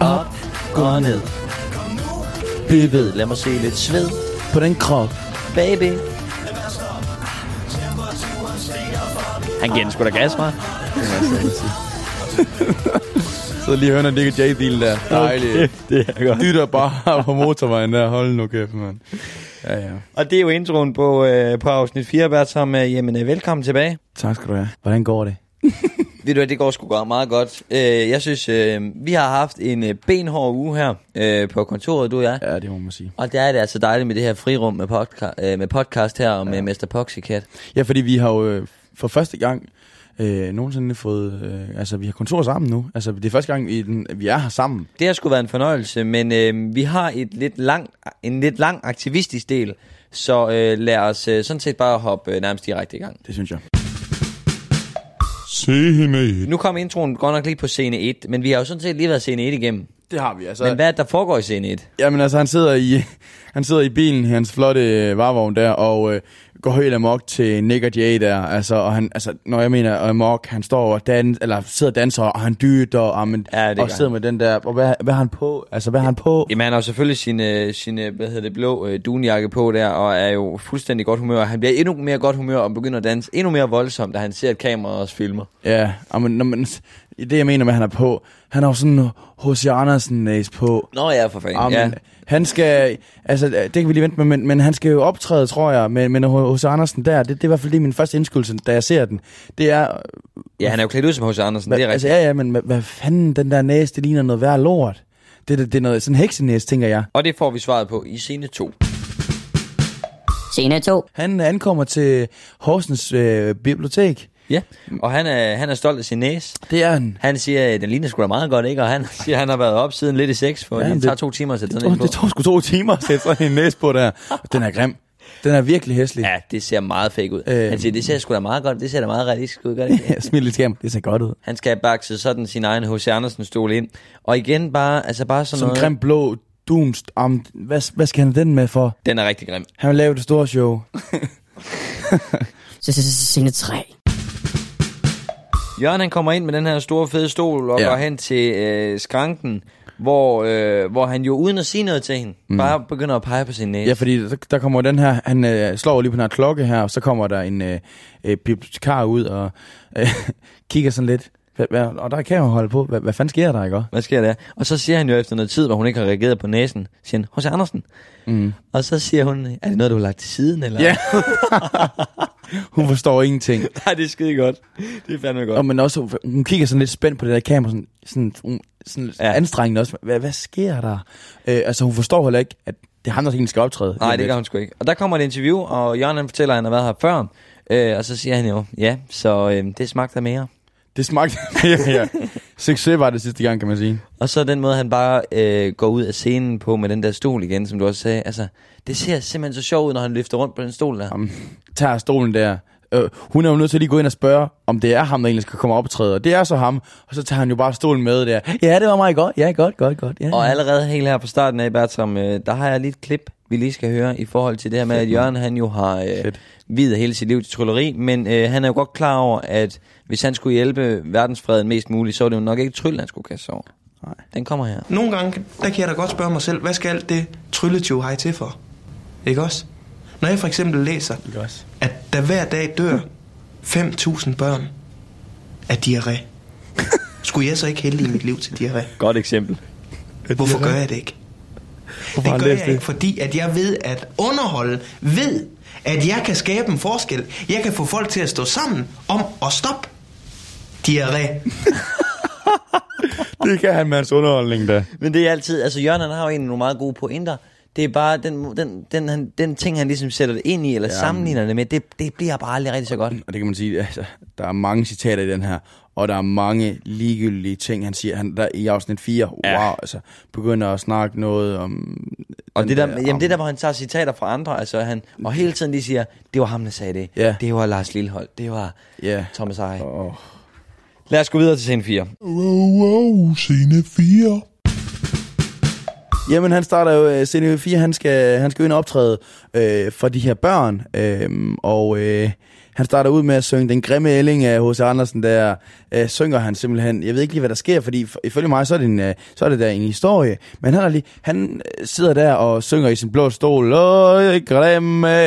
Op og ned. Ved, lad mig se lidt sved på den krop. Baby. Han giver den sgu da gas, hva'? Så lige hører Nick J-bilen der. Dejligt. Okay, det er godt. Dytter bare på motorvejen der. Hold nu kæft, mand. Ja, ja. Og det er jo introen på, øh, på afsnit 4, Bert, som, øh, jamen, øh, velkommen tilbage. Tak skal du have. Hvordan går det? Ved du hvad, det går sgu godt meget godt. Øh, jeg synes, øh, vi har haft en øh, benhård uge her øh, på kontoret, du og jeg. Ja, det må man sige. Og der er det altså dejligt med det her frirum med, podca- øh, med podcast her og med Mr. Poxycat. Ja, fordi vi har jo øh, for første gang øh, nogensinde fået... Øh, altså, vi har kontor sammen nu. Altså, det er første gang, i den, vi er her sammen. Det har sgu været en fornøjelse, men øh, vi har et lidt lang, en lidt lang aktivistisk del, så øh, lad os øh, sådan set bare hoppe øh, nærmest direkte i gang. Det synes jeg. Se hende Nu kom introen godt nok lige på scene 1, men vi har jo sådan set lige været scene 1 igennem. Det har vi, altså. Men hvad er det, der foregår i scene 1? Jamen altså, han sidder i, han sidder i bilen, i hans flotte øh, varevogn der, og øh, går helt amok til Nick og Jay der. Altså, og han, altså, når jeg mener amok, han står og dan, eller sidder og danser, og han dytter, og, men, Ja, det og sidder med den der, og hvad, hvad har han på? Altså, hvad har han på? Jamen han har selvfølgelig sin, øh, sin øh, hvad hedder det, blå øh, dunjakke på der, og er jo fuldstændig godt humør. Han bliver endnu mere godt humør og begynder at danse endnu mere voldsomt, da han ser et kamera og filmer. Ja, men, når man, det jeg mener med, han er på, han har jo sådan H.C. Andersen næs på. Nå ja, for fanden. Ja. Han skal, altså det kan vi lige vente med, men, men han skal jo optræde, tror jeg, med, med H.C. Andersen der. Det, det er i hvert fald lige min første indskydelse, da jeg ser den. Det er, ja, han er jo klædt ud som H.C. Andersen, det er Hva, altså rigtigt. ja, ja, men hvad, fanden, den der næse, det ligner noget værd lort. Det, det, det er noget sådan heksenæs, tænker jeg. Og det får vi svaret på i scene 2. Scene 2. Han ankommer til Horsens øh, bibliotek. Ja, og han er, han er stolt af sin næse. Det er han. Han siger, at den ligner sgu da meget godt, ikke? Og han siger, at han har været op siden lidt i seks, for Ja, det tager to timer at sætte Det sådan tog, en på. det tog sgu to timer at sætte sådan en næse på der. Den er grim. Den er virkelig hæslig. Ja, det ser meget fake ud. Øh. Han siger, det ser sgu da meget godt, det ser da meget realistisk ud, gør det ikke? Smil lidt skærm. Det ser godt ud. Han skal bakse sådan sin egen H.C. Andersen stol ind. Og igen bare, altså bare sådan en noget. grim blå dunst. Om, hvad, hvad skal han den med for? Den er rigtig grim. Han vil lave det store show. Scene 3. Jørgen han kommer ind med den her store fede stol og Ja. går hen til øh, skranken, hvor, øh, hvor han jo uden at sige noget til hende, mm. bare begynder at pege på sin næse. Ja, fordi der, der kommer den her, han øh, slår lige på den her klokke her, og så kommer der en øh, øh, bibliotekar ud og øh, kigger sådan lidt. Og der er kamerahold på. Hvad, hvad fanden sker der, ikke? Hvad sker der? Og så siger han jo efter noget tid, hvor hun ikke har reageret på næsen, siger han, H.C. Andersen. Mm. Og så siger hun, er det noget, du har lagt til siden? Eller? Ja. Hun forstår ingenting. Nej, det er skide godt. Det er fandme godt. Og men også, hun kigger sådan lidt spændt på det der kamera, sådan, sådan, sådan, sådan Ja. anstrengende også. Hvad, hvad sker der? Øh, altså, hun forstår heller ikke, at det er ham, der egentlig skal optræde. Nej, det gør hun sgu ikke. Og der kommer et interview, og Jørgen han fortæller, at han har været her før. Øh, og så siger han jo, ja, så øh, det smagte mere. Det smagte ja, ja. Succes var det sidste gang, kan man sige. Og så den måde, han bare øh, går ud af scenen på med den der stol igen, som du også sagde. Altså, det ser simpelthen så sjovt ud, når han løfter rundt på den stol der. Jamen, tager stolen der. Øh, hun er jo nødt til at lige gå ind og spørge, om det er ham, der egentlig skal komme op og træde. Og det er så ham. Og så tager han jo bare stolen med der. Ja, det var meget godt. Ja, godt, godt, godt. Ja. Og allerede helt her på starten af, Bertram, øh, der har jeg lige et klip, vi lige skal høre i forhold til det her med, at Jørgen han jo har øh, videt hele sit liv til trylleri, men øh, han er jo godt klar over, at hvis han skulle hjælpe verdensfreden mest muligt, så var det jo nok ikke trylle, han skulle kaste sig over. Nej. Den kommer her. Nogle gange, der kan jeg da godt spørge mig selv, hvad skal alt det trylletjov har I til for? Ikke også? Når jeg for eksempel læser, Ikke også? at der hver dag dør 5.000 børn af diarré. Skulle jeg så ikke hælde i mit liv til diarré? Godt eksempel. Hvorfor gør jeg det ikke? Hvorfor Det han gør jeg det? ikke, fordi at jeg ved at underholde, ved at jeg kan skabe en forskel. Jeg kan få folk til at stå sammen om at stoppe diarré. Det kan han med hans underholdning da. Men det er altid, altså Jørgen han har jo egentlig nogle meget gode pointer. Det er bare den, den, den, han, den ting, han ligesom sætter det ind i, eller ja. sammenligner det med, det, det bliver bare aldrig rigtig så godt. Og det kan man sige, altså, der er mange citater i den her, og der er mange ligegyldige ting, han siger. Han, der, I afsnit 4, wow, Ja. altså, begynder at snakke noget om... Og det der, der- jamen det der, hvor han tager citater fra andre, altså han, og hele tiden de siger, det var ham, der sagde det. Ja. Det var Lars Lillehold. Det var Ja. Thomas Eje. Åh. Lad os gå videre til scene 4. Wow, wow, scene 4. Jamen, han starter jo øh, CNV4, han skal, han skal jo ind og optræde øh, for de her børn, øh, og øh, Han starter ud med at synge Den grimme ælling af H.C. Andersen, der øh, synger han simpelthen. Jeg ved ikke lige, hvad der sker, fordi for, ifølge mig, så er det, en, øh, så er det der en historie. Men han, er lige, han øh, sidder der og synger i sin blå stol. Åh, grimme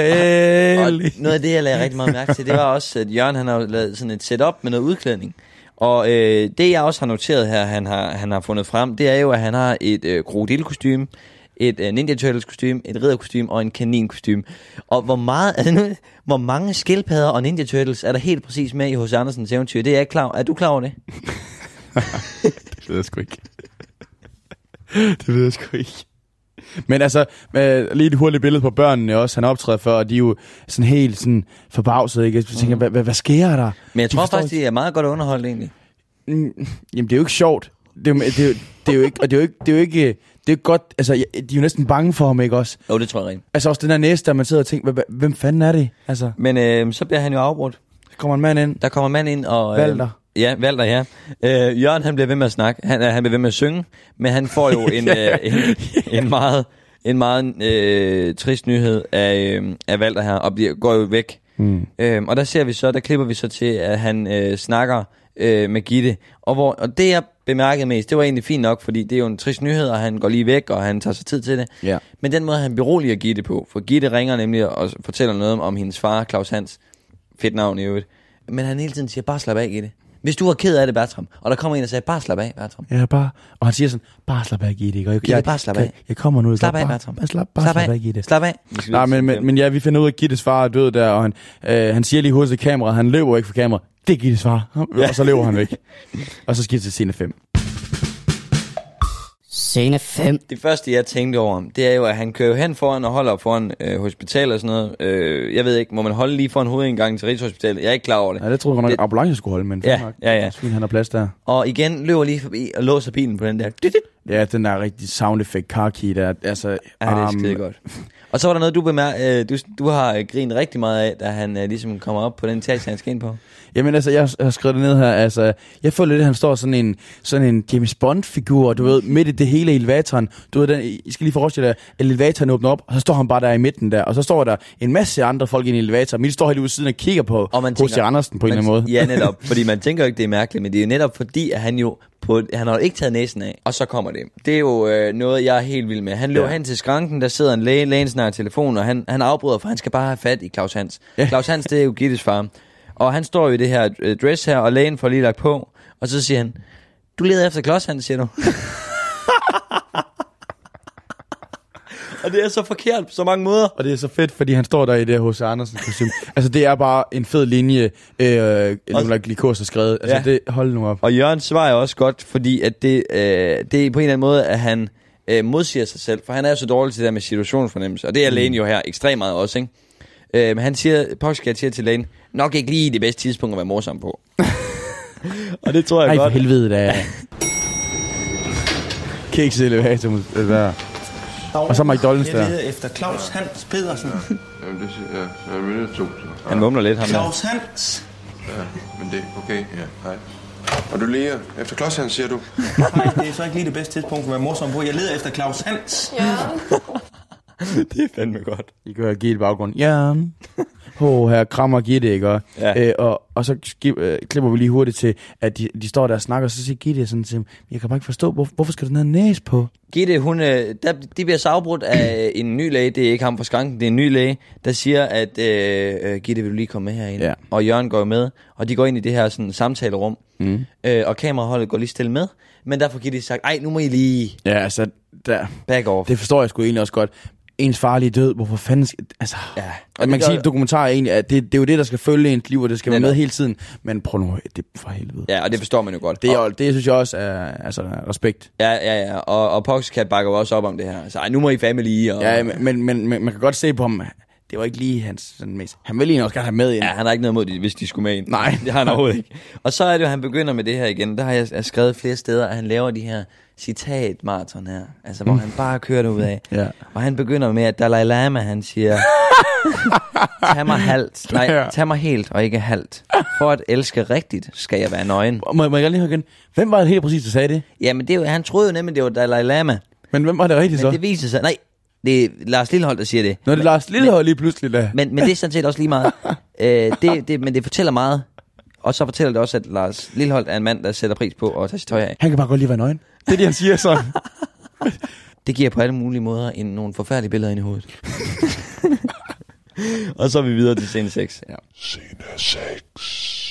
ælling. noget af det, jeg lagde rigtig meget mærke til, det var også, at Jørgen han har lavet sådan et setup med noget udklædning. Og øh, det, jeg også har noteret her, han har, han har fundet frem, det er jo, at han har et øh, krokodilkostyme, et øh, Ninja Turtles kostume, et ridderkostume og en kaninkostume. Og hvor meget, altså nu, hvor mange skildpadder og Ninja Turtles er der helt præcis med i hos Andersens eventyr? Det er jeg ikke klar. Er du klar over det? Det ved jeg sgu ikke. det ved jeg sgu ikke. Men altså, øh, lige et hurtigt billede på børnene også, han optræder før, og de er jo sådan helt sådan forbavset, ikke? Jeg tænker, hvad, hvad, hvad sker der? Men jeg De tror faktisk, det er meget godt underholdt egentlig. Mm, Jamen, det er jo ikke sjovt. Det er, jo- det, er, det er jo ikke, og det er jo ikke, det er jo ikke, det er godt, altså, de er jo næsten bange for ham, ikke også? Jo, det tror jeg rent. Altså også den der næste, der man sidder og tænker, "Hvad- hvem fanden er det? Altså, Men øh, så bliver han jo afbrudt. så kommer en mand ind, Der kommer en mand ind og... Øh. Ja, Valter, ja. Øh, Jørgen, han bliver ved med at snakke. Han, øh, han bliver ved med at synge, men han får jo en, øh, en, en meget, en meget øh, trist nyhed af, øh, af Valter her, og bliver, går jo væk. Mm. Øh, og der ser vi så, der klipper vi så til, at han øh, snakker øh, med Gitte. Og, hvor, og det, jeg bemærkede mest, det var egentlig fint nok, fordi det er jo en trist nyhed, og han går lige væk, og han tager sig tid til det. Ja. Men den måde, han beroliger Gitte på, for Gitte ringer nemlig og fortæller noget om, om hendes far, Claus Hans. Fedt navn i øvrigt. Men han hele tiden siger, bare slap af, Gitte. Hvis du var ked af det, Bertram, og der kommer en og siger, bare slap af, Bertram. Ja, bare, og han siger sådan, bare slap af, Gitte, ikke? Og jeg, Gitte, bare slap af. Jeg, jeg kommer nu. Slap af, bare, Bertram. Bare, slap, bare slap, af, Gitte. Slap af. Nej, men, men, men ja, vi finder ud af, at Gittes far er død der, og han, øh, han siger lige hurtigt til kameraet, han løber ikke fra kameraet. Det er Gittes far. Ja. Og så løber han væk. og så skifter til scene 5. Scene 5. Det første, jeg tænkte over, det er jo, at han kører jo hen foran og holder foran øh, hospital og sådan noget. Øh, jeg ved ikke, må man holde lige foran hovedindgangen til Rigshospitalet? Jeg er ikke klar over det. Ja, det tror jeg godt Det- nok, ambulance skulle holde, men Ja, nok. ja, ja. Det er fint, han har plads der. Og igen løber lige forbi og låser bilen på den der. Ja, den der rigtig sound effect car key der. Altså, Ja, det er um, skide godt. Og så var der noget, du bemær- øh, du, du har øh, grinet rigtig meget af, da han øh, ligesom kommer op på den etage, han skal ind på. Jamen altså, jeg har- skrevet det ned her. Altså, jeg føler lidt, at han står sådan en, sådan en James Bond-figur, du ved, midt i det hele elevatoren. Du ved, den, I skal lige forestille jer, at elevatoren åbner op, og så står han bare der i midten der, og så står der en masse andre folk i en elevator. Men de står helt ude siden og kigger på Og man H.C. tænker- Andersen på en man- eller anden måde. Ja, netop. Fordi man tænker jo ikke, det er mærkeligt, men det er jo netop fordi, at han jo på, han har ikke taget næsen af, og så kommer det. Det er jo øh, noget, jeg er helt vild med. Han løber Ja. hen til skranken, der sidder en læge, lægen snakker i telefon, og han, han afbryder, for han skal bare have fat i Claus Hans. Ja. Claus Hans, det er jo Gittes far. Og han står jo i det her øh, dress her, og lægen får lige lagt på, og så siger han, du leder efter Claus Hans, siger du. og det er så forkert på så mange måder. Og det er så fedt, fordi han står der i det H.C. Andersen kostume. altså, det er bare en fed linje, øh, Nicolai Glikos har skrevet. Altså, Ja. det, hold nu op. Og Jørgen svarer også godt, fordi at det, øh, det er på en eller anden måde, at han øh, modsiger sig selv, for han er jo så dårlig til det der med situationsfornemmelse, og det er Mm. lægen jo her ekstremt meget også, ikke? Øh, men han siger, Pokskat siger til lægen, nok ikke lige det bedste tidspunkt at være morsom på. og det tror jeg Ej, for godt. helvede da. Kiks elevator. Og så McDonald's Jeg der. leder efter Claus Hans Pedersen. Jamen, det siger jeg. Så er det to. Så. Han mumler lidt, ham der. Claus Hans. Ja, men det er okay. Ja, hej. Og du læger efter Klods, han siger du. Nej, det er så ikke lige det bedste tidspunkt for at være morsom på. Jeg leder efter Claus Hans. det er fandme godt. I kan høre Gitte i baggrund. Ja. Ho, her krammer Gitte, ikke? Og, Ja. øh, og, og så ski- øh, klipper vi lige hurtigt til, at de, de står der og snakker, og så siger Gitte sådan til jeg kan bare ikke forstå, hvor, hvorfor skal du den her næse på? Gitte, hun, øh, der, de bliver så afbrudt af en ny læge, det er ikke ham fra skranken, det er en ny læge, der siger, at øh, øh, Gitte, vil du lige komme med herind? Ja. Og Jørgen går med, og de går ind i det her sådan, samtalerum, Mm. øh, og kameraholdet går lige stille med, men der får Gitte sagt, ej, nu må I lige Ja, altså, der, back off. det forstår jeg sgu egentlig også godt. Ens farlige død, hvorfor fanden skal... Altså, Ja, og man kan sige, at dokumentar er egentlig, at det, det er jo det, der skal følge ens liv, og det skal være med hele tiden. Men prøv nu, det er for helvede. Ja, og det forstår man jo godt. Det, er, og, det synes jeg også er altså, respekt. ja, ja, ja, og, og Poxcat bakker jo også op om det her. Så ej, nu må I lige. Og, Ja, men, men, men, men man kan godt se på ham, det var ikke lige hans sådan, mest... Han ville egentlig også gerne have med ind. Ja, han har ikke noget mod det, hvis de skulle med ind. Nej. Det har han overhovedet ikke. Og så er det jo, han begynder med det her igen. Der har jeg, jeg skrevet flere steder, at han laver de her citatmaraton her. Altså, hvor han bare kører det ud af. Ja. Og han begynder med, at Dalai Lama, han siger, tag mig halvt. Nej, Ja. tag mig helt og ikke halvt. For at elske rigtigt, skal jeg være nøgen. Må, må jeg godt lige høre igen? Hvem var det helt præcis, der sagde det? Jamen, det er han troede jo nemlig, det var Dalai Lama. Men hvem var det rigtigt Men så? det viser sig, nej, Det er Lars Lillehold, der siger det. Når det er Lars Lillehold lige pludselig da. Men, men det er sådan set også lige meget. øh, det, det, men det fortæller meget. Og så fortæller det også, at Lars Lillehold er en mand, der sætter pris på at tage sit tøj af. Han kan bare godt lige være nøgen. Det er det, han siger sådan. Det giver på alle mulige måder en, nogle forfærdelige billeder ind i hovedet. og så er vi videre til scene 6. Ja. Scene 6.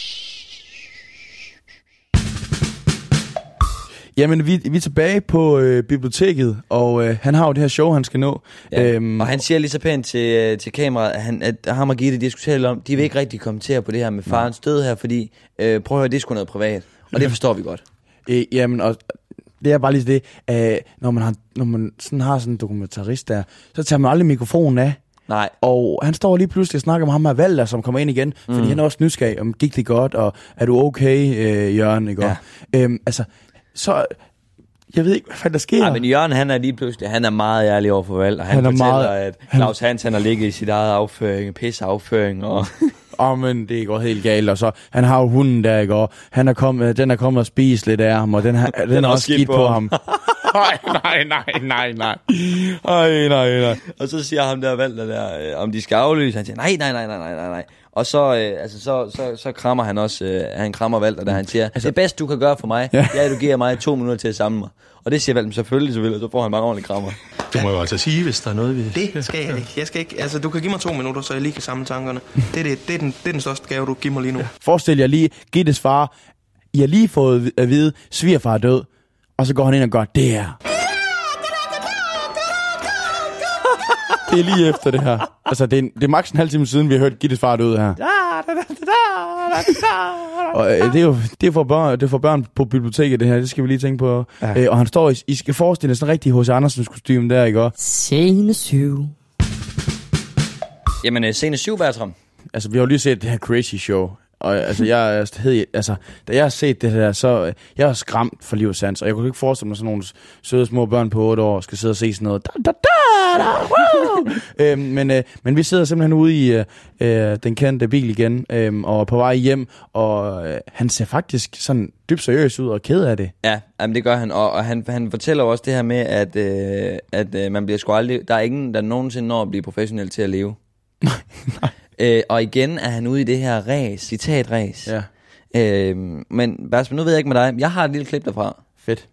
Jamen, vi, vi er tilbage på øh, biblioteket, og øh, han har jo det her show, han skal nå. Ja. Øhm, og han siger lige så pænt til, øh, til kameraet, at, han, at ham og Gitte, de skulle tale om, de vil ikke rigtig kommentere på det her med farens død her, fordi, øh, prøv at høre, det er sgu noget privat. Og det forstår vi godt. Øh, jamen, og det er bare lige det, øh, når man har, når man sådan har sådan en dokumentarist der, så tager man aldrig mikrofonen af. Nej. Og han står lige pludselig og snakker med ham med Valder, som kommer ind igen, fordi Mm. han er også nysgerrig, om gik det godt, og er du okay, øh, Jørgen, ikke? Ja. Øhm, altså, så, jeg ved ikke, hvad fanden der sker. Ja, men Jørgen, han er lige pludselig, han er meget ærlig over for valg, og han, Han er fortæller, meget- at Claus Hans, han har ligget i sit eget afføring, pisse afføring, og Åh, oh, men det går helt galt, og så, han har jo hunden der, ikke? Og han er kommet, den er kommet og spist lidt af ham, og den, har, den, den er også skidt på, ham. nej, nej, nej, nej, nej. Ej, nej, nej. Og så siger ham der Valter der, øh, om de skal aflyse. Han siger, nej, nej, nej, nej, nej, nej, nej. Og så, øh, altså, så, så, så krammer han også, øh, han krammer Valter, der han siger, altså, det bedste du kan gøre for mig, ja. Ja. er at du giver mig to minutter til at samle mig. Og det siger Valter selvfølgelig, selvfølgelig, og så får han mange ordentlige krammer. Du må jo altså sige, hvis der er noget, vi... Det skal jeg ikke. Jeg skal ikke. Altså, du kan give mig to minutter, så jeg lige kan samle tankerne. Det er, det, det er, den, det er den største gave, du giver mig lige nu. Forestil jer lige, Gittes far, I har lige fået at vide, svigerfar er død, og så går han ind og gør det her. Det er lige efter det her. Altså, det er, det er maks en halv time siden, vi har hørt Gittes far død her. Og øh, det er jo det er for børn, det er for børn på biblioteket, det her. Det skal vi lige tænke på. Ja. Øh, og han står i, I skal forestille jer sådan rigtig H.C. Andersens kostume der, ikke? Og, Scene 7. Jamen, øh, scene 7, Bertram. altså, vi har jo lige set det her crazy show. Og altså, jeg hed, altså, da jeg har set det her, så jeg er skræmt for liv og sans. Og jeg kunne ikke forestille mig sådan nogle søde små børn på 8 år skal sidde og se sådan noget. Da, da, da, da, wow! øhm, men, øh, men vi sidder simpelthen ude i øh, øh, den kendte bil igen, øh, og på vej hjem, og øh, han ser faktisk sådan dybt seriøs ud og ked af det. Ja, jamen, det gør han, og, og han, han fortæller også det her med, at, øh, at øh, man bliver sgu aldrig, der er ingen, der nogensinde når at blive professionel til at leve. Nej, nej. Øh, og igen er han ude i det her ræs, citatræs. Ja, Øh, men Bertram, nu ved jeg ikke med dig, jeg har et lille klip derfra. fedt.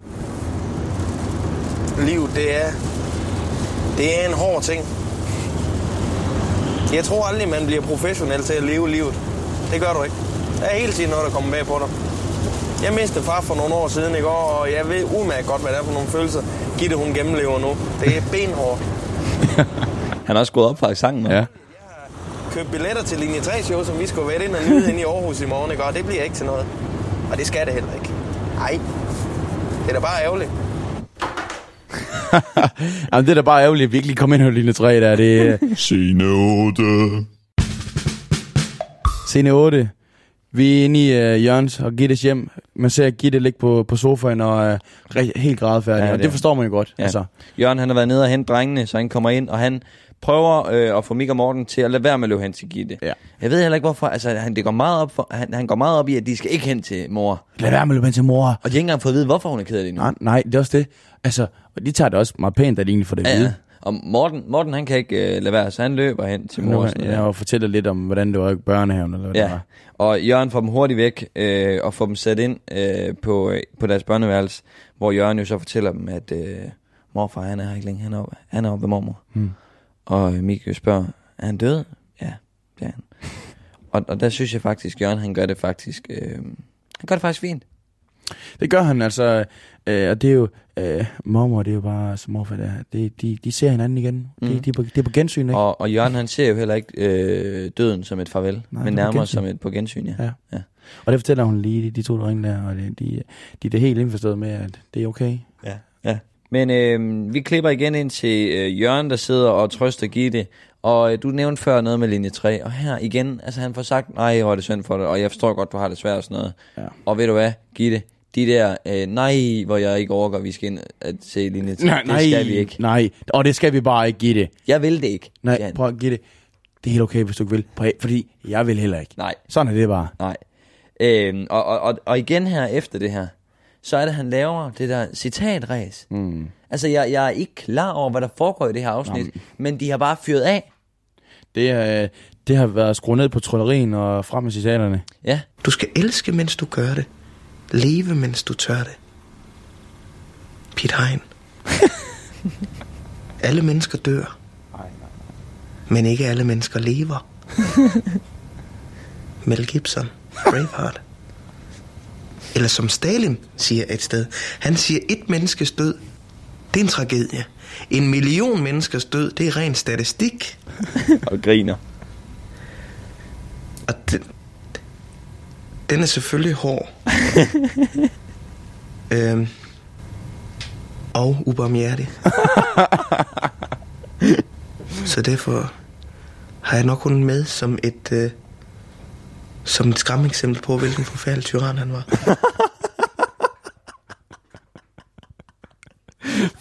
Liv, det er... Det er en hård ting. Jeg tror aldrig, man bliver professionel til at leve livet. Det gør du ikke. Der er hele tiden noget, der kommer bag på dig. Jeg mistede far for nogle år siden i går, og jeg ved udmærket godt, hvad det er for nogle følelser. Gitte, hun gennemlever nu. Det er benhårdt. Han har også gået op fra sangen. Ja. Køb billetter til linje 3 show, som vi skulle være ind og nyde ind i Aarhus i morgen, ikke? og det bliver ikke til noget. Og det skal det heller ikke. Nej, det er da bare ærgerligt. Jamen, det er da bare ærgerligt, at vi ikke lige kom ind på linje 3 der. Det er Scene 8. scene 8. Vi er inde i uh, Jørgens og Gittes hjem. Man ser Gitte ligge på, på sofaen og er uh, helt grædefærdig. Ja, det og det forstår man jo godt. Ja. Altså. Jørgen han har været nede og hente drengene, så han kommer ind, og han prøver øh, at få Mik og Morten til at lade være med at løbe hen til Gitte. Ja. Jeg ved heller ikke hvorfor, altså han, det går meget op for, han, han går meget op i, at de skal ikke hen til mor. Lad være med at løbe hen til mor. Og de har ikke engang fået at vide, hvorfor hun er ked af det nu. Nej, nej, det er også det. Altså, og de tager det også meget pænt, at de egentlig får det at Ja, vide. ja. Og Morten, Morten han kan ikke øh, lade være, så han løber hen til mor. Nu sådan jeg noget. jo fortælle lidt om, hvordan det var i børnehaven. Eller hvad det Ja, var. og Jørgen får dem hurtigt væk øh, og får dem sat ind øh, på, øh, på deres børneværelse, hvor Jørgen jo så fortæller dem, at øh, morfar han er her ikke længere, han er han er oppe ved mormor. Hmm. Og øh, Mik jo spørger, er han død? Ja, det er han. og, og der synes jeg faktisk, Jørgen han gør det faktisk, øh, han gør det faktisk fint. Det gør han altså, øh, og det er jo, øh, mormor, det er jo bare som morfar der. Det, de, de ser hinanden igen. Mm. Mm. De, de, er på, de er på gensyn, ikke? Og, og Jørgen han ser jo heller ikke øh, døden som et farvel, Nej, men det er nærmere som et på gensyn, ja. Ja. ja. Og det fortæller hun lige, de, de to drenge der, og det, de, de er det helt indforstået med, at det er okay. Ja. ja. Men øh, vi klipper igen ind til øh, Jørgen, der sidder og trøster Gitte. Og øh, du nævnte før noget med linje 3. Og her igen, altså han får sagt, nej, hvor er det synd for dig. Og jeg forstår godt, du har det svært og sådan noget. Ja. Og ved du hvad, Gitte, de der, øh, nej, hvor jeg ikke overgår, vi skal ind at se linje 3. det skal vi ikke. Nej, og det skal vi bare ikke give det. Jeg vil det ikke. Nej, han. prøv at give det. Det er helt okay, hvis du ikke vil. Prøv, fordi jeg vil heller ikke. Nej. Sådan er det bare. Nej. Øhm, og, og, og, og igen her efter det her, så er det, at han laver det der citatræs. Mm. Altså, jeg, jeg er ikke klar over, hvad der foregår i det her afsnit, Jamen. men de har bare fyret af. Det, er, det har været skruet ned på tryllerien og frem med citaterne. Ja, Du skal elske, mens du gør det. Leve, mens du tør det. Pete Hein. alle mennesker dør. Men ikke alle mennesker lever. Mel Gibson. Braveheart. Eller som Stalin siger et sted. Han siger, et menneskes død, det er en tragedie. En million menneskers død, det er ren statistik. og griner. Og den, den er selvfølgelig hård. øhm, og ubarmhjertig. Så derfor har jeg nok kun med som et, øh, som et skræmmeksempel på, hvilken forfærdelig tyran han var.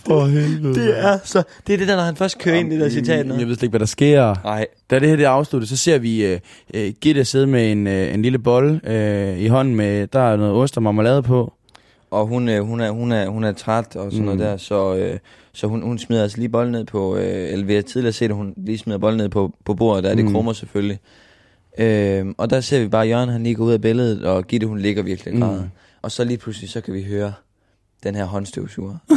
For helvede. Det er så... Det er det der, når han først kører ind i det der citat. Jeg nu. ved slet ikke, hvad der sker. Nej. Da det her det er afsluttet, så ser vi uh, uh, Gitte sidde med en, uh, en lille bolle uh, i hånden med, der er noget ost og marmelade på. Og hun, øh, hun, er, hun, er, hun er træt og sådan mm. noget der, så, øh, så hun, hun smider altså lige bolden ned på, øh, eller vi har tidligere set, at hun lige smider bolden ned på, på bordet, der er det Mm. krummer selvfølgelig. Øh, og der ser vi bare, at Jørgen han lige går ud af billedet, og Gitte hun ligger virkelig og græder. Mm. Og så lige pludselig, så kan vi høre den her håndstøvsuger.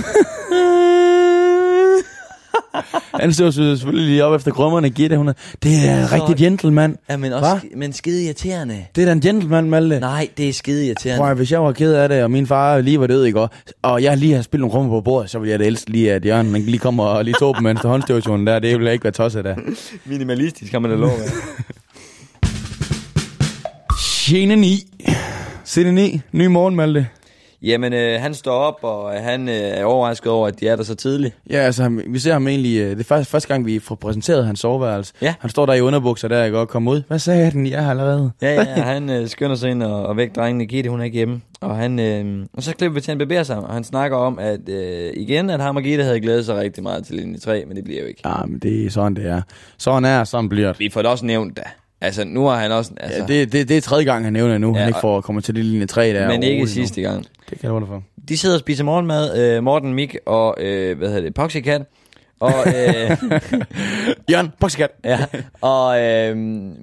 Han stod selvfølgelig lige op efter krummerne. Gitte, hun er, det er en Så- rigtig gentleman. ja, men også Hva? sk- men skide irriterende. Det er da en gentleman, Malte. Nej, det er skide irriterende. Prøv, at, hvis jeg var ked af det, og min far lige var død i går, og jeg lige har spillet nogle krummer på bordet, så ville jeg da elske lige, at Jørgen man lige kommer og lige tog dem mens der håndstøvsugeren der. Det ville jeg ikke være tosset af. Minimalistisk kan man da lov Scene 9. Scene 9. Ny morgen, Malte. Jamen, øh, han står op, og øh, han øh, er overrasket over, at de er der så tidligt. Ja, altså, vi ser ham egentlig... øh, Det er faktisk første gang, vi får præsenteret hans soveværelse. Ja. Han står der i underbukser der, jeg godt komme ud. Hvad sagde den? Jeg har allerede. Ja, ja, han øh, skynder sig ind og, og væk drengene. Gitte, hun er ikke hjemme. Og, han, øh, og så klipper vi til, at han bevæger sig, og han snakker om, at øh, igen, at ham og Gitte havde glædet sig rigtig meget til linje 3, men det bliver jo ikke. Ja, men det er sådan, det er. Sådan er, sådan bliver det. Vi får det også nævnt da. Altså, nu har han også... Altså, Ja, det, det, det er tredje gang, han nævner det nu. Ja, han ikke får komme til det linje 3 der. men ikke sidste gang. Det kan dig for. De sidder og spiser morgenmad, øh, Morten, Mik og, øh, hvad hedder det, Poxycat. Og, øh, Jørgen, boxekat. ja, og øh,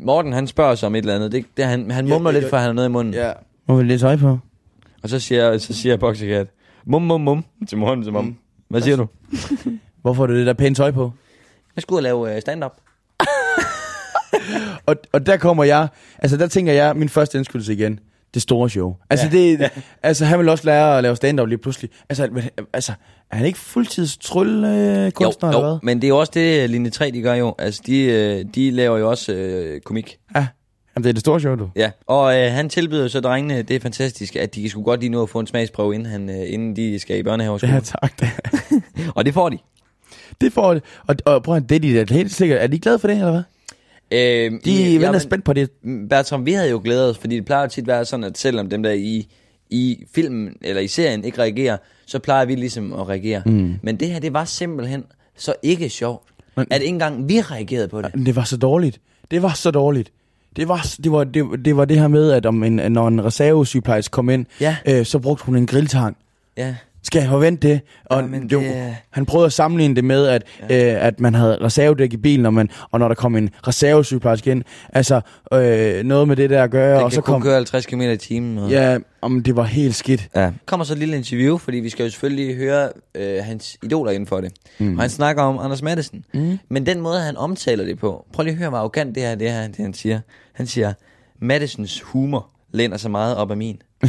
Morten, han spørger sig om et eller andet. Det, det, han, han mumler ja, lidt, for han har noget i munden. Ja. Må vi lidt tøj på? Og så siger, så siger Poxycat, mum, mum, mum, til Morten, til mum. Hvad siger du? Hvorfor er det det der pæne tøj på? Jeg skulle ud og lave øh, stand-up. Og, og der kommer jeg, altså der tænker jeg, min første indskydelse igen, det store show. Altså, Ja. det, altså han vil også lære at lave stand-up lige pludselig. Altså, men, altså er han ikke fuldtids trylle Jo, kunstner eller jo, hvad? men det er jo også det, linje 3, de gør jo. Altså, de, øh, de laver jo også øh, komik. Ja, Jamen, det er det store show, du. Ja, og øh, han tilbyder jo så drengene, det er fantastisk, at de skulle godt lige nå at få en smagsprøve, inden, han, øh, inden de skal i børnehave og skole. Ja, tak. Og det får de. det får det. Og, og prøv at det er de da helt sikkert. Er de glade for det, eller hvad? Øh, De ja, venter spændt på det. Bertram, vi havde jo glædet os, fordi det plejer jo tit at være sådan, at selvom dem der i, i filmen eller i serien ikke reagerer, så plejer vi ligesom at reagere. Mm. Men det her, det var simpelthen så ikke sjovt, Men- at ikke engang vi reagerede på det. Men det var så dårligt. Det var så dårligt. Det var, det var, det, det, var det her med, at om en, når en reservesygeplejerske kom ind, Ja. øh, så brugte hun en grilltang. Ja. Skal jeg forvente det? Og Ja, det, det- Han prøvede at sammenligne det med, at, ja. øh, at man havde reservedæk i bilen, og, man, og når der kom en reservesygeplejerske ind, altså øh, noget med det der at gøre, Den og kan så kun kom... køre 50 km i timen. Og... Ja, om det var helt skidt. Ja. kommer så et lille interview, fordi vi skal jo selvfølgelig høre øh, hans idoler inden for det. Mm. Og han snakker om Anders Madsen. Mm. Men den måde, han omtaler det på, prøv lige at høre, hvor arrogant det her, det her, det han siger. Han siger, Madisons humor læner sig meget op af min.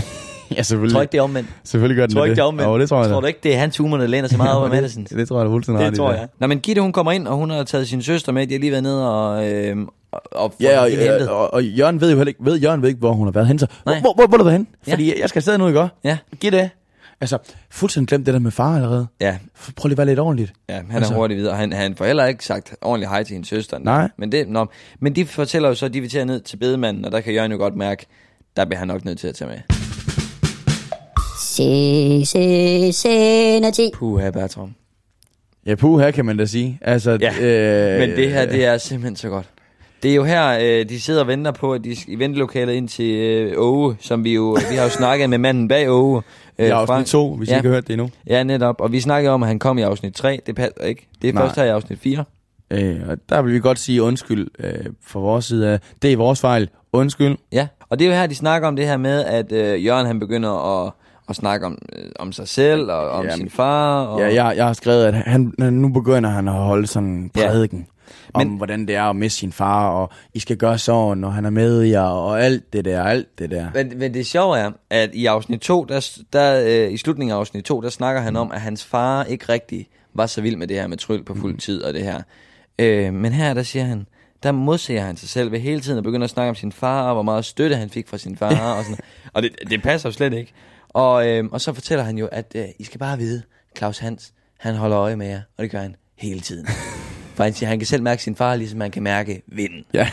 Ja, selvfølgelig. Tror ikke, det er omvendt. Selvfølgelig gør den Tror ikke, det er omvendt. Jo, det tror jeg tror du ikke, det er hans humor, der læner sig meget op af Madison? det, det tror jeg da fuldstændig ret Det tror jeg. Nå, men Gitte, hun kommer ind, og hun har taget sin søster med. De har lige været nede og, øh, og, og Ja, og, hentet. og, og Jørgen ved jo heller ikke, ved Jørgen ved ikke, hvor hun har været hen. Så, hvor, hvor, hvor, hvor er du været hen? Ja. Fordi jeg skal afsted nu, ikke også? Ja. Giv det. Altså, fuldstændig glemt det der med far allerede. Ja, Prøv lige at være lidt ordentligt. ja, han Altså. er hurtigt videre. Han, han får heller ikke sagt ordentligt hej til hendes søster. Nej. Men, det, nå, men de fortæller jo så, at de vil til ned til bedemanden, og der kan Jørgen jo godt mærke, der bliver han nok nødt til at tage med. Se, se, se, 10. Puh, Bertram. Ja, puh, her kan man da sige. Altså, Ja, øh, Men det her, det er simpelthen så godt. Det er jo her, øh, de sidder og venter på, at de skal i ventelokalet ind til øh, Åge, som vi jo, vi har jo snakket med manden bag Åge. Øh, I afsnit 2, hvis ja. I ikke har hørt det endnu. Ja, netop. Og vi snakkede om, at han kom i afsnit 3. Det passer ikke. Det er Nej. først her i afsnit 4. Øh, og der vil vi godt sige undskyld øh, fra vores side af. Det er vores fejl. Undskyld. Ja, og det er jo her, de snakker om det her med, at øh, Jørgen han begynder at, at snakke om, øh, om sig selv og om Jamen, sin far. Og, Ja, jeg, jeg har skrevet, at han, nu begynder han at holde sådan en Ja. prædiken. Om Men- hvordan det er at miste sin far, og I skal gøre sådan, og han er med jer, og alt det der, alt det der. Men, men det sjove er, at i afsnit 2, der, der, øh, i slutningen af afsnit 2, der snakker han om, at hans far ikke rigtig var så vild med det her med tryl på fuld tid og det her. Øh, men her, der siger han, der modsiger han sig selv ved hele tiden at begynde at snakke om sin far, og hvor meget støtte han fik fra sin far. og sådan, og det, det passer jo slet ikke. Og, øh, og så fortæller han jo, at øh, I skal bare vide, Claus Hans, han holder øje med jer, og det gør han hele tiden. For han siger, han kan selv mærke sin far, ligesom man kan mærke vinden. Ja.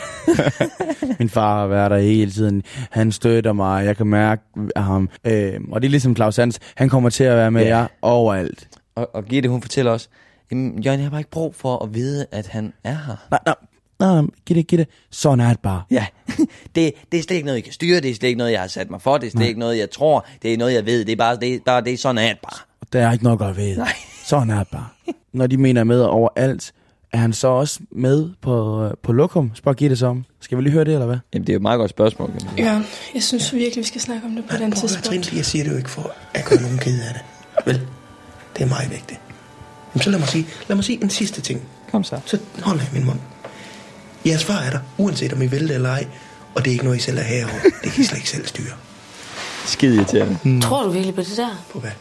Min far har været der hele tiden. Han støtter mig, jeg kan mærke ham. Øh, og det er ligesom Claus Hans, han kommer til at være med Ja. jer overalt. Og, og Gitte, hun fortæller også, Jamen, Jørgen, jeg har bare ikke brug for at vide, at han er her. Nej, nej, nej, giv det, giv det. Sådan er det bare. Ja, det, det er slet ikke noget, jeg kan styre, det er slet ikke noget, jeg har sat mig for, det er slet Nej. ikke noget, jeg tror, det er noget, jeg ved, det er bare, det er, bare det er sådan, er det bare. Der er ikke noget at ved. Nej. Sådan er det bare. Når de mener med overalt, er han så også med på, på lokum? Spørg Gitte så om. Skal vi lige høre det, eller hvad? Jamen, det er jo et meget godt spørgsmål. Kan man. Jørgen, jeg synes virkelig, vi skal snakke om det på den Prøv at høre, tidspunkt. Trine, jeg siger det jo ikke for at gøre nogen ked af det. Vel, det er meget vigtigt. Jamen, så lad mig sige, lad mig sige en sidste ting. Kom så. Så holder jeg min mund. Jeres far er der, uanset om I vil det eller ej. Og det er ikke noget, I selv er herovre. Det kan I slet ikke selv styre. Skide irriterende. Tror du virkelig på det der? På hvad?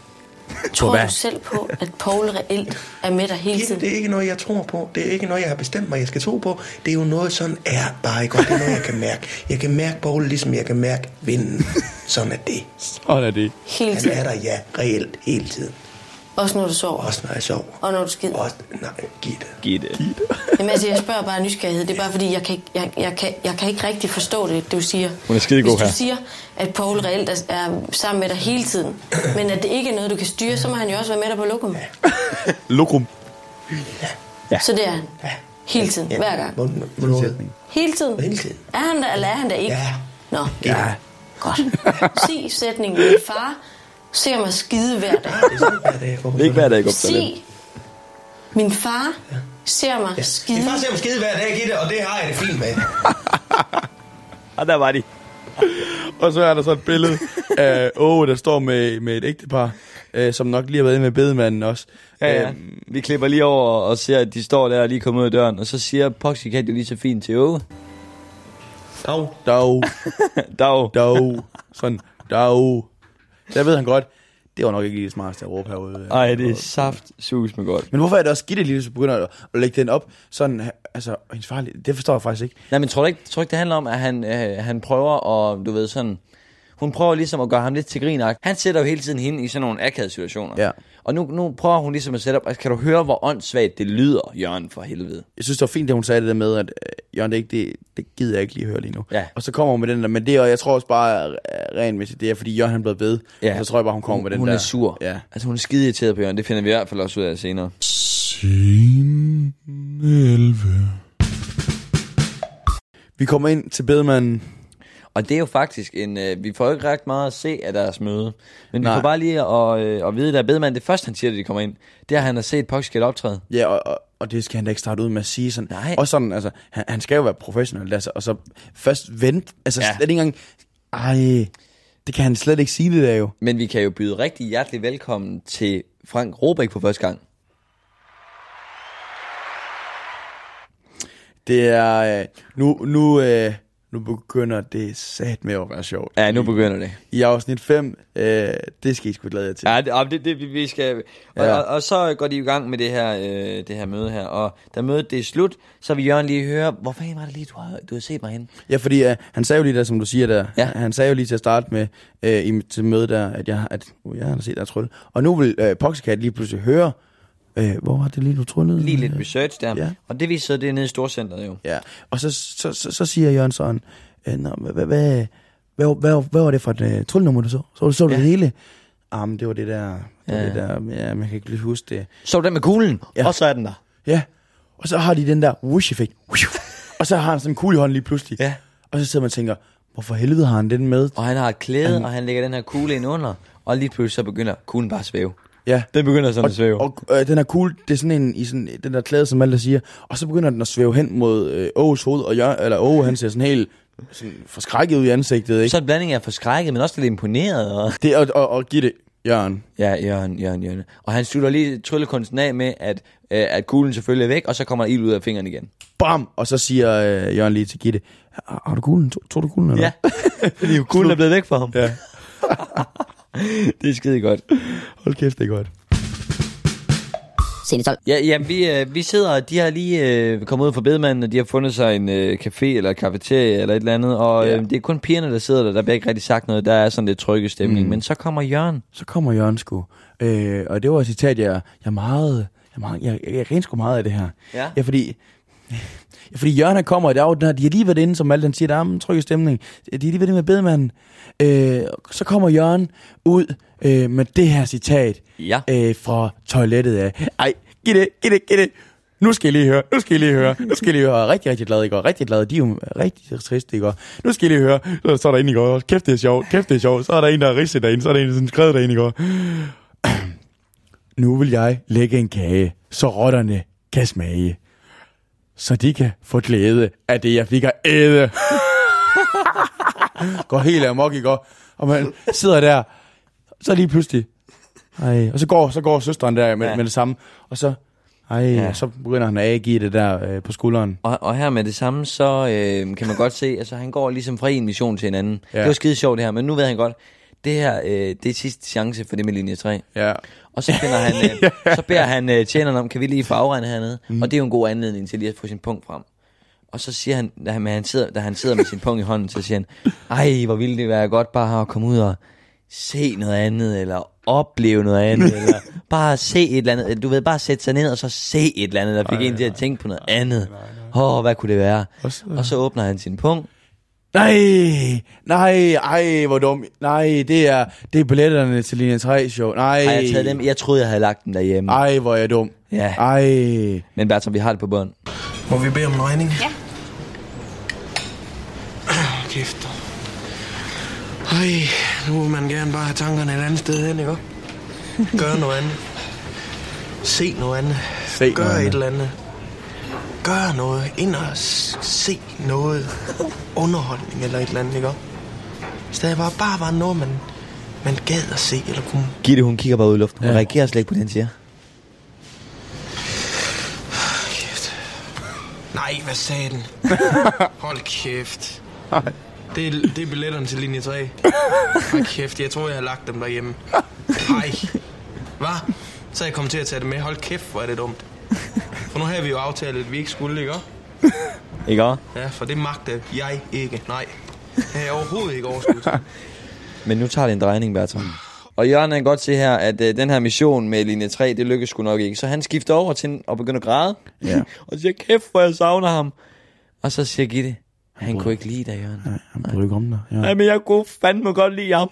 Tror hvad? du selv på, at Paul reelt er med dig hele tiden? det er ikke noget, jeg tror på. Det er ikke noget, jeg har bestemt mig, jeg skal tro på. Det er jo noget, sådan er bare ikke. Det er noget, jeg kan mærke. Jeg kan mærke Paul, ligesom jeg kan mærke vinden. Sådan er det. Sådan er det. Hele Han tiden. er der, ja, reelt, hele tiden. Også når du sover. Også når jeg sover. Og når du skider. Også, nej, Gitte. Gitte. Jamen altså, jeg spørger bare af nysgerrighed. Det er bare fordi, jeg kan, ikke- jeg, jeg, kan, jeg kan ikke rigtig forstå det, du siger. Hun er skidegod Hvis du her. siger, at Paul reelt er, er sammen med dig hele tiden, men at det ikke er noget, du kan styre, så må han jo også være med dig på lokum. Lokum. Så det er han. Ja. Hele tiden. Ja. Hver gang. Hvornår- Hvornår? Hele tiden. Hele tiden. Er han der, eller er han der ikke? Ja. Nå, Ja. godt. Sig sætningen. Min far ser mig skide hver dag. Det er sådan, hver dag, jeg går på Det er ikke hver dag, jeg går på toilet. Min far ser mig Ja. skide. Din far ser mig skide hver dag, Gitte, og det har jeg det fint med. Og der var de. Og så er der så et billede af Åge, der står med, med et ægtepar, øh, som nok lige har været inde med bedemanden også. Ja, ja. Øhm, Vi klipper lige over og ser, at de står der og lige kommer ud af døren, og så siger Poxycat jo lige så fint til Åge. Dag. dog, Dag. dog, sådan, dog. Jeg ved han godt, det var nok ikke lige det smarteste at råbe herude. Ej, det er saft sus med godt. Men hvorfor er det også Gitte lige så begynder at, at lægge den op? Sådan, altså, hendes far, det forstår jeg faktisk ikke. Nej, men tror du ikke, tror du ikke det handler om, at han, øh, han prøver at, du ved sådan... Hun prøver ligesom at gøre ham lidt til grin. Han sætter jo hele tiden hende i sådan nogle akavede situationer. Ja. Og nu, nu prøver hun ligesom at sætte op... Altså, kan du høre, hvor åndssvagt det lyder, Jørgen, for helvede? Jeg synes, det var fint, at hun sagde det der med, at øh, Jørgen, det, ikke, det, det gider jeg ikke lige høre lige nu. Ja. Og så kommer hun med den der, men det er, jeg tror også bare, øh, regelmæssigt, det er, fordi Jørgen han er blevet ved. Ja. Så tror jeg bare, hun kommer hun, med den hun der. er sur. Ja. Altså, hun er skide irriteret på Jørgen. Det finder vi i hvert fald også ud af senere. Scene 11. Vi kommer ind til bedemanden. Og det er jo faktisk en... Øh, vi får ikke ret meget at se af deres møde. Men vi Nej. får bare lige at, øh, at vide, der er bedemand. Det første, han siger, da de kommer ind, det er, at han har set Poxycat optræde. Ja, og, og, og det skal han da ikke starte ud med at sige sådan. Nej. Og sådan, altså, han, han skal jo være professionel, altså, og så først vente. Altså, Ja. ja. slet ikke engang... Ej, det kan han slet ikke sige det der jo. Men vi kan jo byde rigtig hjertelig velkommen til Frank Robæk på første gang. Det er... Øh, nu, nu, øh, nu begynder det sat med at være sjovt. Ja, nu begynder det. I afsnit 5, øh, det skal I sgu glæde jer til. Ja, det, ah, det, det vi- skal... Og, Ja. ja. og, og så går de i gang med det her, øh, det her møde her. Og da mødet det er slut, så vil Jørgen lige høre, hvor fanden var det lige, du har, du har set mig hen? Ja, fordi øh, han sagde jo lige der, som du siger der, Ja. han sagde jo lige til at starte med, øh, i, til mødet der, at jeg, at, uh, jeg har set der trylle. Og nu vil øh, Poxycat lige pludselig høre, øh, hvor var det lige, du tryllede? Lige lidt research der. Ja. Og det viser det er nede i Storcenteret jo. Ja, og så, så, så, så siger Jørgen sådan, øh, hvad, hvad, hvad, hvad, hvad, hvad var det for et uh, tryllenummer, du så? Så, så du Ja. det hele? Ah, men det var det der, det, Ja. det der, ja, man kan ikke lige huske det. Så du den med kuglen? Ja. Og så er den der. Ja, og så har de den der whoosh-effekt. Whoosh. Og så har han sådan en kugle i hånden lige pludselig. Ja. Og så sidder man og tænker, hvorfor helvede har han den med? Og han har et klæde, og han lægger den her kugle ind under. Og lige pludselig så begynder kuglen bare at svæve. Ja. Den begynder sådan at svæve. Og øh, den er cool, det er sådan en, i sådan, den der klæde, som Malte siger. Og så begynder den at svæve hen mod øh, Åges hoved, og Jørgen, eller Åge, han ser sådan helt sådan forskrækket ud i ansigtet, ikke? Så er en blanding af forskrækket, men også lidt imponeret. Og... Det, og, og, og giv det, Jørgen. Ja, Jørgen, Jørgen, Jørgen. Og han slutter lige tryllekunsten af med, at, øh, at kuglen selvfølgelig er væk, og så kommer der ild ud af fingrene igen. Bam! Og så siger øh, Jørgen lige til Gitte, har, har du kuglen? Tog, tog du kuglen, eller? Ja, fordi kuglen er blevet væk fra ham. ja. Det er skide godt. Hold kæft, det er godt. Scene 12. Ja, ja vi, øh, vi sidder, de har lige øh, kommet ud fra bedemanden, og de har fundet sig en øh, café eller cafeteria eller et eller andet, og Ja. øh, det er kun pigerne, der sidder der, der bliver ikke rigtig sagt noget, der er sådan lidt trygge stemning, Mm. men så kommer Jørgen. Så kommer Jørgen sgu. Øh, og det var et citat, jeg, jeg er meget... Jeg, meget, jeg, jeg, jeg griner sgu meget af det her. Ja. Ja, fordi... Fordi Jørgen han kommer, og der er jo den her, de har lige været inde, som Malte han siger, der er en tryg stemning. De har lige været inde med bedemanden. Øh, så kommer Jørgen ud øh, med det her citat Ja. øh, fra toilettet af. Ej, giv det, giv det, giv det. Nu skal I lige høre, nu skal I lige høre, nu skal I lige høre. Rigtig, rigtig glad, I går. Rigtig glad. De er jo rigtig triste, I går. Nu skal I lige høre. Så, så er der en, I går. Kæft, det er sjovt. Kæft, det er sjovt. Så er der en, der er ridset derinde. Så er der en, der er skrevet derinde, I går. Nu vil jeg lægge en kage, så rotterne kan smage. Så de kan få glæde af det, jeg fik at æde. går helt amok, I går. Og man sidder der, så lige pludselig, ej, og så går, så går søsteren der med, Ja. med det samme, og så, ej, Ja. så begynder han at give det der øh, på skulderen. Og, og her med det samme, så øh, kan man godt se, altså han går ligesom fra en mission til en anden. Ja. Det var skide sjovt det her, men nu ved han godt, det her, øh, det er sidste chance for det med linje 3. Ja. Og så, finder han, øh, så beder han øh, tjeneren om, kan vi lige få afregnet hernede? Mm. Og det er jo en god anledning til lige at få sin punkt frem. Og så siger han, da han, han sidder, da han sidder med sin punkt i hånden, så siger han, ej, hvor ville det være godt bare at komme ud og se noget andet, eller opleve noget andet, eller bare se et eller andet. Du ved, bare sætte sig ned og så se et eller andet, der fik en til at tænke på noget andet. Åh, oh, hvad kunne det være? Og så- Og så åbner han sin punkt. Nej, nej, ej, hvor dum. Nej, det er, det er billetterne til linje 3 show. Nej, Har jeg taget dem? Jeg troede, jeg havde lagt dem derhjemme. Ej, hvor er jeg dum. Ja. Ej. Men Bertram, vi har det på bånd. Må vi bede om en regning? Ja. Kæft. Ej, nu vil man gerne bare have tankerne et andet sted hen, ikke? Gør noget andet. Se noget andet. Se Gør noget et andet. eller andet. Gør noget. Ind og se noget. Underholdning eller et eller andet, ikke? Hvis der bare, bare var noget, man, man gad at se, eller kunne... Gitte, hun kigger bare ud i luften. Hun Ja. reagerer slet ikke på det, han siger. Kæft. Nej, hvad sagde den? Hold kæft. Det er, det er billetterne til linje 3. Hold kæft, jeg tror, jeg har lagt dem derhjemme. Nej. Hvad? Så er jeg kommet til at tage det med. Hold kæft, hvor er det dumt. For nu har vi jo aftalt, at vi ikke skulle, ikke? Ikke? Ja, for det magter jeg ikke. Nej. Det har jeg overhovedet ikke overskud til. Men nu tager det en drejning, Bertram. Og Jørgen han kan godt se her, at øh, den her mission med linje 3, det lykkes sgu nok ikke. Så han skifter over til at begynde at græde. Ja. og siger, kæft, hvor jeg savner ham. Og så siger Gitte, han kunne ikke lide dig, Jørgen. Nej, han bryder ikke om dig. Ja. Nej, men jeg kunne fandme godt lide ham.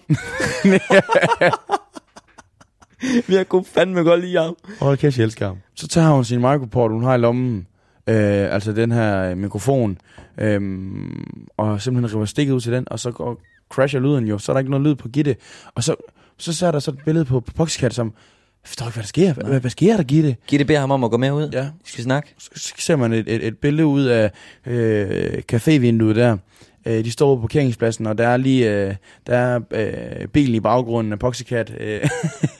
men jeg kunne fandme godt lide ham. Hold kæft, jeg elsker ham. Så tager hun sin microport, hun har i lommen. Øh, altså den her øh, mikrofon. Øh, og simpelthen river stikket ud til den, og så går, crasher lyden jo. Så er der ikke noget lyd på Gitte. Og så, så, så er der så et billede på, på Poxycat, som... Jeg forstår ikke, hvad der sker. Hvad, hvad sker der, Gitte? Gitte beder ham om at gå med ud. Ja. Vi skal snakke. Så ser man et, et, et billede ud af øh, cafévinduet der. Øh, de står på parkeringspladsen, og der er lige øh, der er øh, bilen i baggrunden af Poxycat. Øh,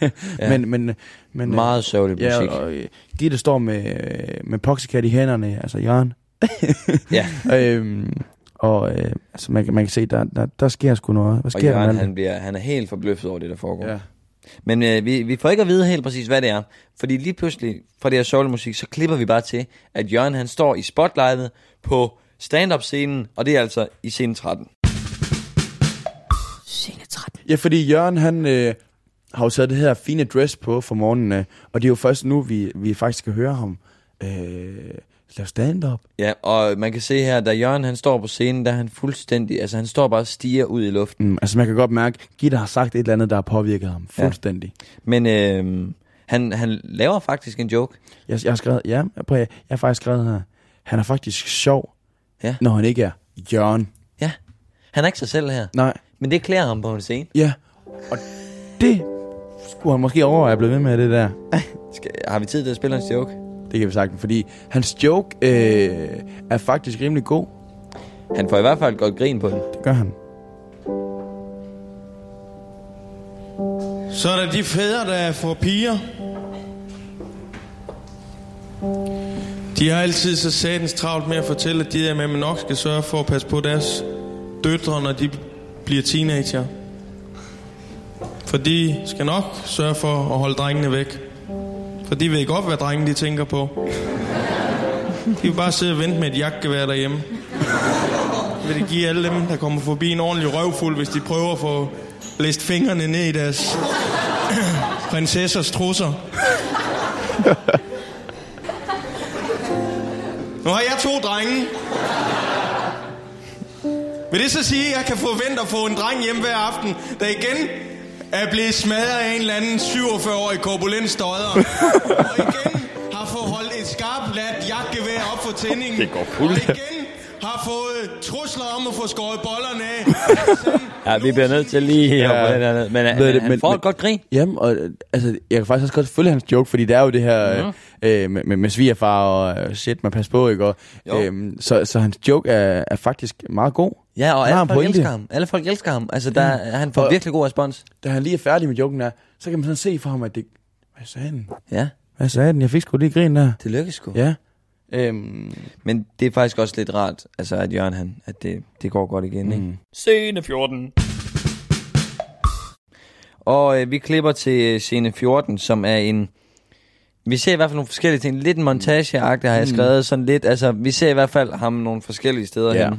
Ja. ja. men, men, men, øh, Meget sørgelig Ja, musik. og øh, Gitte står med, øh, med Poxycat i hænderne, altså Jørgen. Ja. øhm, og øh, altså man, kan- man kan se, der, der, der sker sgu noget. Hvad Og sker der Jørgen, han, bliver, han er helt forbløffet over det, der foregår. Ja. Men øh, vi, vi får ikke at vide helt præcis, hvad det er. Fordi lige pludselig, fra det her sørgelige musik, så klipper vi bare til, at Jørgen han står i spotlightet på stand-up-scenen, og det er altså i scene 13. Scene 13. ja, fordi Jørgen, han øh, har jo taget det her fine dress på for morgenen, øh, og det er jo først nu, vi, vi faktisk skal høre ham øh, lave stand-up. Ja, og man kan se her, da Jørgen han står på scenen, der er han fuldstændig, altså han står bare og stiger ud i luften. Mm, altså man kan godt mærke, Gitte har sagt et eller andet, der har påvirket ham Ja. fuldstændig. Men øh, han, han laver faktisk en joke. Jeg, jeg har skrevet, ja, prøv, at- jeg har faktisk skrevet her, han er faktisk sjov, Ja. når han ikke er Jørgen. Ja. Han er ikke sig selv her. Nej. Men det klæder ham på en scene. Ja, og det skulle han måske overveje at blive ved med det der. Skal, har vi tid til at spille hans joke? Det kan vi sagtens, fordi hans joke øh, er faktisk rimelig god. Han får i hvert fald godt grin på den. Det gør han. Så er der de fædre, der får piger. De har altid så satans travlt med at fortælle, at de der med, man nok skal sørge for at passe på deres døtre, når de bliver teenager. For de skal nok sørge for at holde drengene væk. For de ved godt, hvad drengene de tænker på. De vil bare sidde og vente med et jagtgevær derhjemme. Vil det give alle dem, der kommer forbi en ordentlig røvfuld, hvis de prøver at få læst fingrene ned i deres prinsessers trusser. Nu har jeg to drenge. Vil det så sige, at jeg kan forvente at få en dreng hjem hver aften, der igen er blevet smadret af en eller anden 47-årig korpulent stodder. og igen har fået holdt et skarpt lat jagtgevær op for tændingen. Det går fuldt. Og igen har fået trusler om at få skåret bollerne af. Ja, vi bliver nødt til lige at Ja. den her ned. Men han, Ved det, han men- får men- et godt grin. Jamen, og, øh, altså, jeg kan faktisk også godt følge hans joke, fordi det er jo det her mm. Øh, med, med, med svigerfar og øh, shit, man passer på, ikke? Og, øhm, så, så hans joke er, er faktisk meget god. Ja, og Han alle en folk pointe. elsker ham. Alle folk elsker ham. Altså, der, han får Og- virkelig god respons. Da han lige er færdig med joken der, så kan man sådan se for ham, at det... Hvad sagde den? Ja, Hvad sagde den? Jeg fik sgu lige grin der. det lykkes sgu. Ja. Øhm, Men det er faktisk også lidt rart, altså at Jørgen han, at det, det går godt igen, mm. ikke? mm. Scene 14. Og øh, vi klipper til øh, scene 14, som er en... Vi ser i hvert fald nogle forskellige ting. Lidt en montage har jeg skrevet. Sådan lidt, altså, vi ser i hvert fald ham nogle forskellige steder Ja. henne.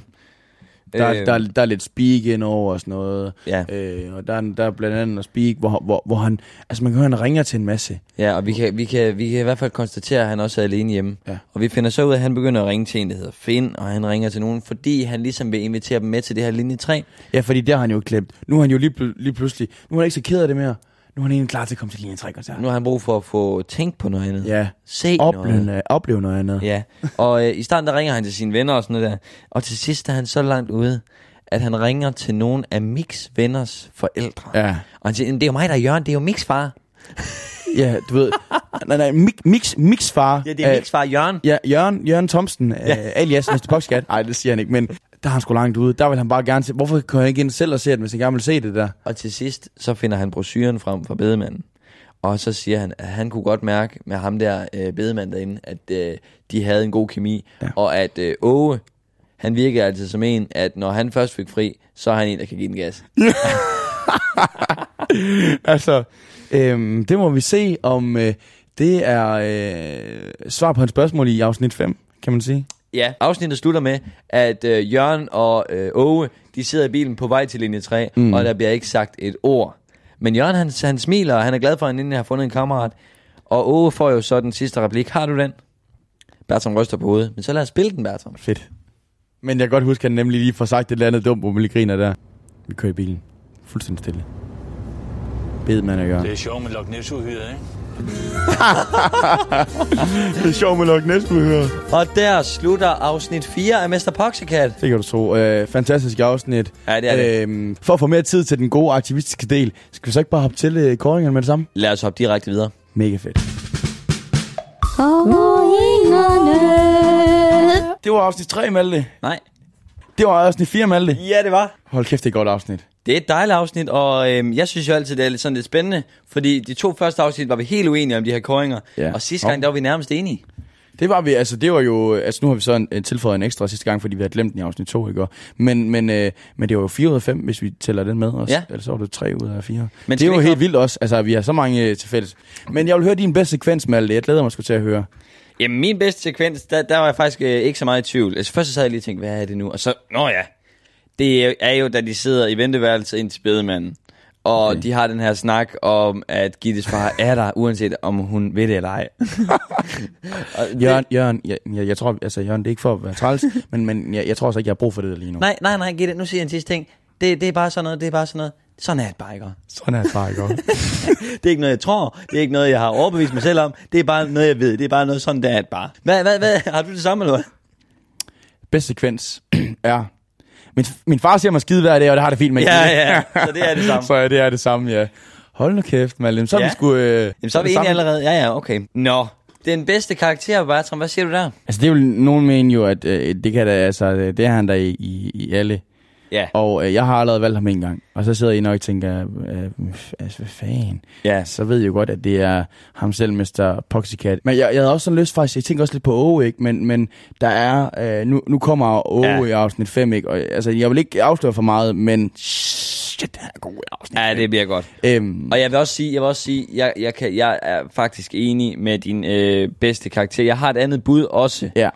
Der, Øh, der, der er lidt speak ind over og sådan noget. Ja. Øh, og der, er- der er blandt andet noget speak, hvor, hvor, hvor han... Altså, man kan høre, han ringer til en masse. Ja, og vi kan, vi, kan, vi kan i hvert fald konstatere, at han også er alene hjemme. Ja. Og vi finder så ud af, at han begynder at ringe til en, der hedder Finn, og han ringer til nogen, fordi han ligesom vil invitere dem med til det her linje 3. Ja, fordi der har han jo klemt. Nu er han jo lige, pl- lige pludselig... Nu er han ikke så ked af det mere. Nu er han egentlig klar til at komme til linje 3 koncert. Nu har han brug for at få tænkt på noget andet. Ja, Se noget. opleve, opleve noget andet. Ja, og øh, i starten der ringer han til sine venner og sådan noget der. Og til sidst er han så langt ude, at han ringer til nogle af Mix venners forældre. Ja. Og han siger, "Jamen, det er jo mig, der er Jørgen, det er jo Mix far. Ja, du ved... nej, nej, mix, mix, mixfar. Ja, det er Øh, Mix far Jørgen. Ja, Jørgen, Jørgen Thomsen, ja. uh, alias Mr. Poxcat. Nej, det siger han ikke, men der er han sgu langt ude. Der vil han bare gerne se. Hvorfor kan han ikke ind selv og se det, hvis han gerne vil se det der? Og til sidst, så finder han brosyren frem fra bedemanden. Og så siger han, at han kunne godt mærke med ham der øh, bedemand derinde, at øh, de havde en god kemi. Ja. Og at øh, Åge, han virker altid som en, at når han først fik fri, så er han en, der kan give den gas. altså, øhm, det må vi se, om øh, det er øh, svar på hans spørgsmål i afsnit 5, kan man sige. Ja, afsnittet slutter med, at øh, Jørgen og øh, Åge, de sidder i bilen på vej til linje 3, Mm. og der bliver ikke sagt et ord. Men Jørgen, han, han smiler, og han er glad for, at han endelig har fundet en kammerat. Og Åge får jo så den sidste replik. Har du den? Bertram ryster på hovedet. Men så lad os spille den, Bertram. Fedt. Men jeg kan godt huske, at han nemlig lige får sagt et eller andet dumt, hvor man lige griner der. Vi kører i bilen. Fuldstændig stille. Bed man at gøre. Det er sjovt med Loch Ness-uhyret, ikke? det er sjovt med Loch Ness, hører. Og der slutter afsnit 4 af Mr. Poxycat. Det kan du tro. Øh, fantastisk afsnit. Ja, det er det. Øhm, for at få mere tid til den gode aktivistiske del, skal vi så ikke bare hoppe til øh, kåringerne med det samme? Lad os hoppe direkte videre. Mega fedt. Det var afsnit 3, Malte. Nej. Det var afsnit 4, Malte. Ja, det var. Hold kæft, det er et godt afsnit. Det er et dejligt afsnit, og øhm, jeg synes jo altid, det er lidt sådan lidt spændende, fordi de to første afsnit var vi helt uenige om de her koringer, Ja. og sidste gang, der var vi nærmest enige. Det var vi, altså det var jo, altså nu har vi så en, en tilføjet en ekstra sidste gang, fordi vi havde glemt den i afsnit 2 i går. Men, men, øh, men det var jo 4 ud af 5, hvis vi tæller den med også. Ja. Ellers så var det 3 ud af 4. Men det er jo ikke helt hoppe- vildt også, altså vi har så mange øh, til fælles. Men jeg vil høre din bedste sekvens, Malte. Jeg glæder mig sgu til at høre. Jamen, min bedste sekvens, der, der var jeg faktisk øh, ikke så meget i tvivl. Altså, først så sad jeg lige og tænkte, hvad er det nu? Og så, nå ja, det er- jo, da de sidder i venteværelset ind til bedemanden. Og Okay. de har den her snak om, at Gittes far er der, uanset om hun ved det eller ej. Og det- Jørgen, Jørgen jeg, jeg, jeg, tror, altså Jørgen, det er ikke for at være træls, men, men jeg, jeg tror også ikke, jeg har brug for det der lige nu. Nej, nej, nej, Gitte, nu siger jeg en sidste ting. Det, det er bare sådan noget, det er bare sådan noget. Sådan er det bare ikke. Sådan er det bare ikke. Det er ikke noget, jeg tror. Det er ikke noget, jeg har overbevist mig selv om. Det er bare noget, jeg ved. Det er bare noget sådan, det er det bare. Hvad, hvad, hvad? Har du det samme, eller hvad? bedste sekvens er... Min, min far siger mig skide hver dag, og det har det fint med. Ja, ja, så det er det samme. så det er det samme, ja. Hold nu kæft, Malin. Så er Ja. vi sgu... Øh, Jamen, så er vi enige allerede. Ja, ja, okay. Nå, den bedste karakter, Bertram, hvad siger du der? Altså, det er jo nogen mener jo, at øh, det kan da, altså, øh, det er han der i, i, i alle. Ja. Og øh, jeg har allerede valgt ham en gang. Og så sidder I nok og tænker, øh, altså, hvad fanden? Ja. Så ved jeg jo godt, at det er ham selv, Mr. Poxycat. Men jeg, jeg havde også sådan lyst faktisk, jeg tænker også lidt på Åge, ikke? Men, men der er, øh, nu, nu kommer Åge Ja. i afsnit 5, ikke? Og, altså, jeg vil ikke afsløre for meget, men shit, han er god afsnit Ja, det bliver godt. Øhm, Og jeg vil også sige, jeg vil også sige, jeg, jeg, kan, jeg er faktisk enig med din øh, bedste karakter. Jeg har et andet bud også. ja.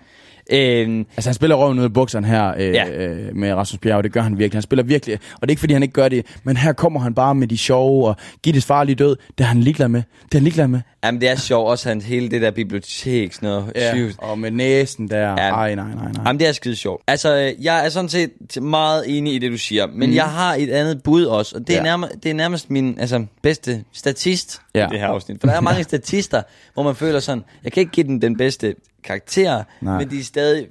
Øhm, Altså han spiller røven ud af bukserne her øh, Ja. ja. øh, med Rasmus Bjerg, det gør han virkelig. Han spiller virkelig, og det er ikke fordi han ikke gør det, men her kommer han bare med de sjove og Gittes farlige død. Det er han ligeglad med. Det er han ligeglad med. jamen, det er sjovt også, hans hele det der bibliotek, sådan noget. sygt. Og med næsen der. Ja. Ja. Ej, nej, nej, nej. Jamen, det er skide sjovt. Altså, øh, jeg er sådan set meget enig i det, du siger. Men mm. jeg har et andet bud også, og det er, Ja. nærmest, det er nærmest min altså, bedste statist ja. Ja. i det her afsnit. For der er mange statister, hvor man føler sådan, jeg kan ikke give den den bedste karakter, Nej. men de er stadig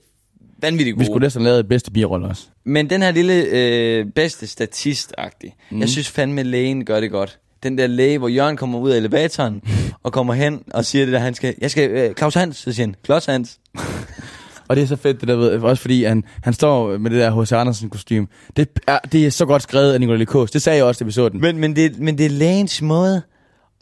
vanvittigt Vi gode. skulle næsten lave et bedste birolle også. Men den her lille øh, bedste statist-agtig, mm. Jeg synes fandme, lægen gør det godt. Den der læge, hvor Jørgen kommer ud af elevatoren og kommer hen og siger det der, han skal, jeg skal, øh, Claus Hans, så siger han, Claus Hans. Og det er så fedt, det der ved, også fordi han, han står med det der H.C. Andersen kostume. Det er, det er så godt skrevet af Nicolai Likos. Det sagde jeg også, da vi så den. Men, men, det, men det er lægens måde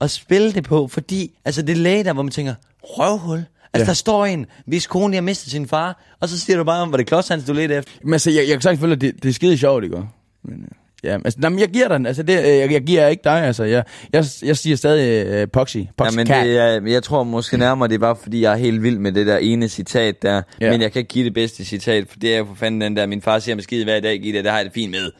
at spille det på, fordi altså det er læge der, hvor man tænker, røvhul. Altså ja. Ja. der står en, hvis kone lige har mistet sin far, og så siger du bare, var det Claus Hans, du ledte efter? Men altså, jeg, jeg kan sagtens føle, at det, det er skide sjovt, ikke? Men, øh, ja, altså, nej, men jeg giver den. Altså, det, øh, jeg, jeg giver ikke dig, altså. Jeg, jeg, jeg siger stadig uh, Poxy. Poxy Ja, men Cat. det er, jeg tror måske nærmere, det er bare fordi, jeg er helt vild med det der ene citat der. Ja. Men jeg kan ikke give det bedste citat, for det er jo for fanden den der, min far siger mig skide hver dag, giv det, det har jeg det fint med.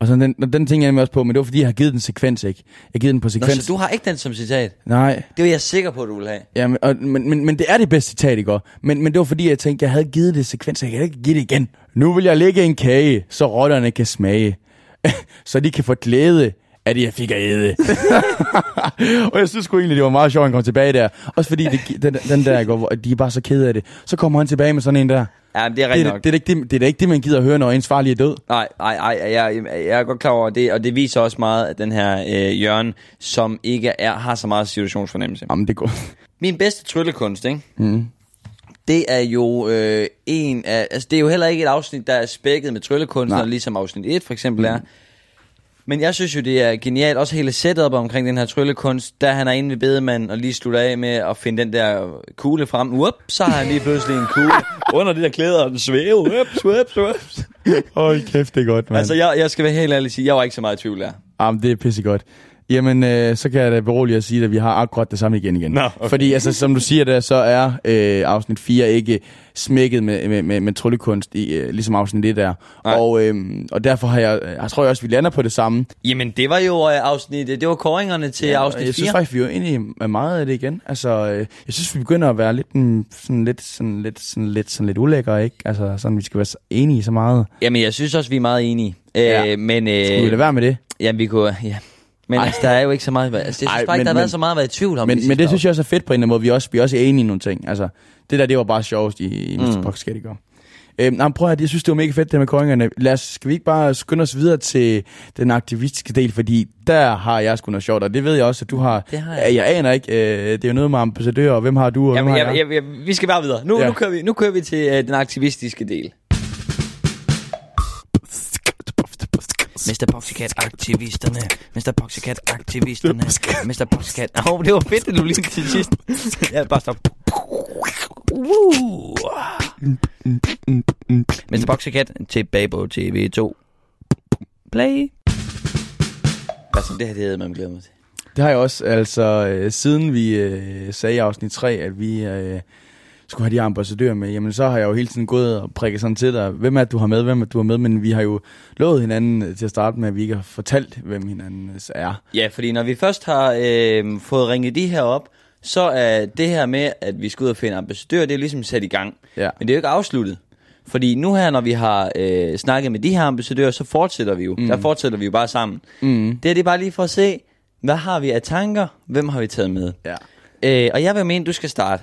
Og så den, den tænker jeg nemlig også på, men det var fordi, jeg har givet den sekvens, ikke? Jeg har givet den på Nå, sekvens. så du har ikke den som citat? Nej, Det var jeg sikker på, du ville have. ja, men, og, men, men, men det er det bedste citat, ikke? Men, men det var fordi, jeg tænkte, jeg havde givet det sekvens, så jeg kan ikke give det igen. Nu vil jeg lægge en kage, så rotterne kan smage. så de kan få glæde af det, jeg fik at æde. og jeg synes sgu egentlig, det var meget sjovt, at han kom tilbage der. Også fordi det, den, den der, hvor de er bare så kede af det. Så kommer han tilbage med sådan en der. Ja, det er Det, rigtigt er- nok. det, er ikke det, det er da ikke det, man gider at høre, når ens far lige er død. Nej, nej, nej, jeg, jeg, jeg er godt klar over det, og det viser også meget, at den her øh, Jørgen, som ikke er, har så meget situationsfornemmelse. Jamen, det går. Min bedste tryllekunst, ikke? Mm. Det er jo øh, en af, altså det er jo heller ikke et afsnit, der er spækket med tryllekunstnere, Nej. ligesom afsnit 1 for eksempel er. Men jeg synes jo, det er genialt, også hele setup omkring den her tryllekunst, der han er inde ved bedemanden og lige slutter af med at finde den der kugle frem. Whoop, så har han lige pludselig en kugle under de der klæder, og den svæver. Whoop, whoop, whoop. Hold kæft, det er godt, mand. Altså, jeg, jeg skal være helt ærlig og sige, jeg var ikke så meget i tvivl der. Jamen, det er pissegodt. Jamen, øh, så kan jeg da berolige at sige, at vi har akkurat det samme igen igen. Nå, okay. Fordi, altså, som du siger der, så er øh, afsnit 4 ikke smækket med, med, med, med tryllekunst, i, øh, ligesom afsnit 1 er. Nej. Og, øh, og derfor har jeg, jeg tror jeg også, vi lander på det samme. Jamen, det var jo øh, afsnit, det var kåringerne til ja, afsnit jeg 4. synes faktisk, vi er med meget af det igen. Altså, øh, jeg synes, vi begynder at være lidt, mm, sådan lidt, sådan lidt, sådan lidt, sådan lidt ulækre, ikke? Altså, sådan, vi skal være enige så meget. Jamen, jeg synes også, vi er meget enige. Ja. Øh, men, øh, Skulle vi lade være med det? Jamen, vi kunne... Ja. Men Ej. altså, der er jo ikke så meget... Altså, jeg synes Ej, bare ikke, men- der har men- været så meget at være i tvivl om. Men, men det synes jeg også er fedt på en eller anden måde. Vi er også, vi er også enige i nogle ting. Altså, det der, det var bare sjovest i, i Mr. Mm. I går. Øhm, nej, prøv at høre, jeg synes, det var mega fedt, det med kåringerne. Lad os, skal vi ikke bare skynde os videre til den aktivistiske del, fordi der har jeg sgu noget sjovt, og det ved jeg også, at du har. Det har jeg. jeg. aner ikke, øh, det er jo noget med ambassadører, og hvem har du, og Jamen, hvem har jeg, jeg? jeg, vi skal bare videre. Nu. Ja. nu, kører, vi, nu kører vi til øh, den aktivistiske del. Mr. Poxycat aktivisterne Mr. Poxycat aktivisterne Mr. Poxycat Åh, oh, det var fedt, at du lige til sidst Ja, bare stop Woo. Mr. Poxycat tilbage på TV2 Play Hvad det her, det havde man glæder mig til Det har jeg også, altså, øh, siden vi øh, sagde i afsnit 3, at vi øh, skulle have de ambassadører med, jamen så har jeg jo hele tiden gået og prikket sådan til dig, hvem er det, du har med, hvem er det, du har med, men vi har jo lovet hinanden øh, til at starte med, at vi ikke har fortalt, hvem hinanden øh, er. Ja, fordi når vi først har øh, fået ringet de her op, så er det her med, at vi skal ud og finde ambassadør, det er ligesom sat i gang. Ja. Men det er jo ikke afsluttet. Fordi nu her, når vi har øh, snakket med de her ambassadører, så fortsætter vi jo. Mm. Der fortsætter vi jo bare sammen. Mm. Det er det bare lige for at se, hvad har vi af tanker? Hvem har vi taget med? Ja. Øh, og jeg vil mene, du skal starte.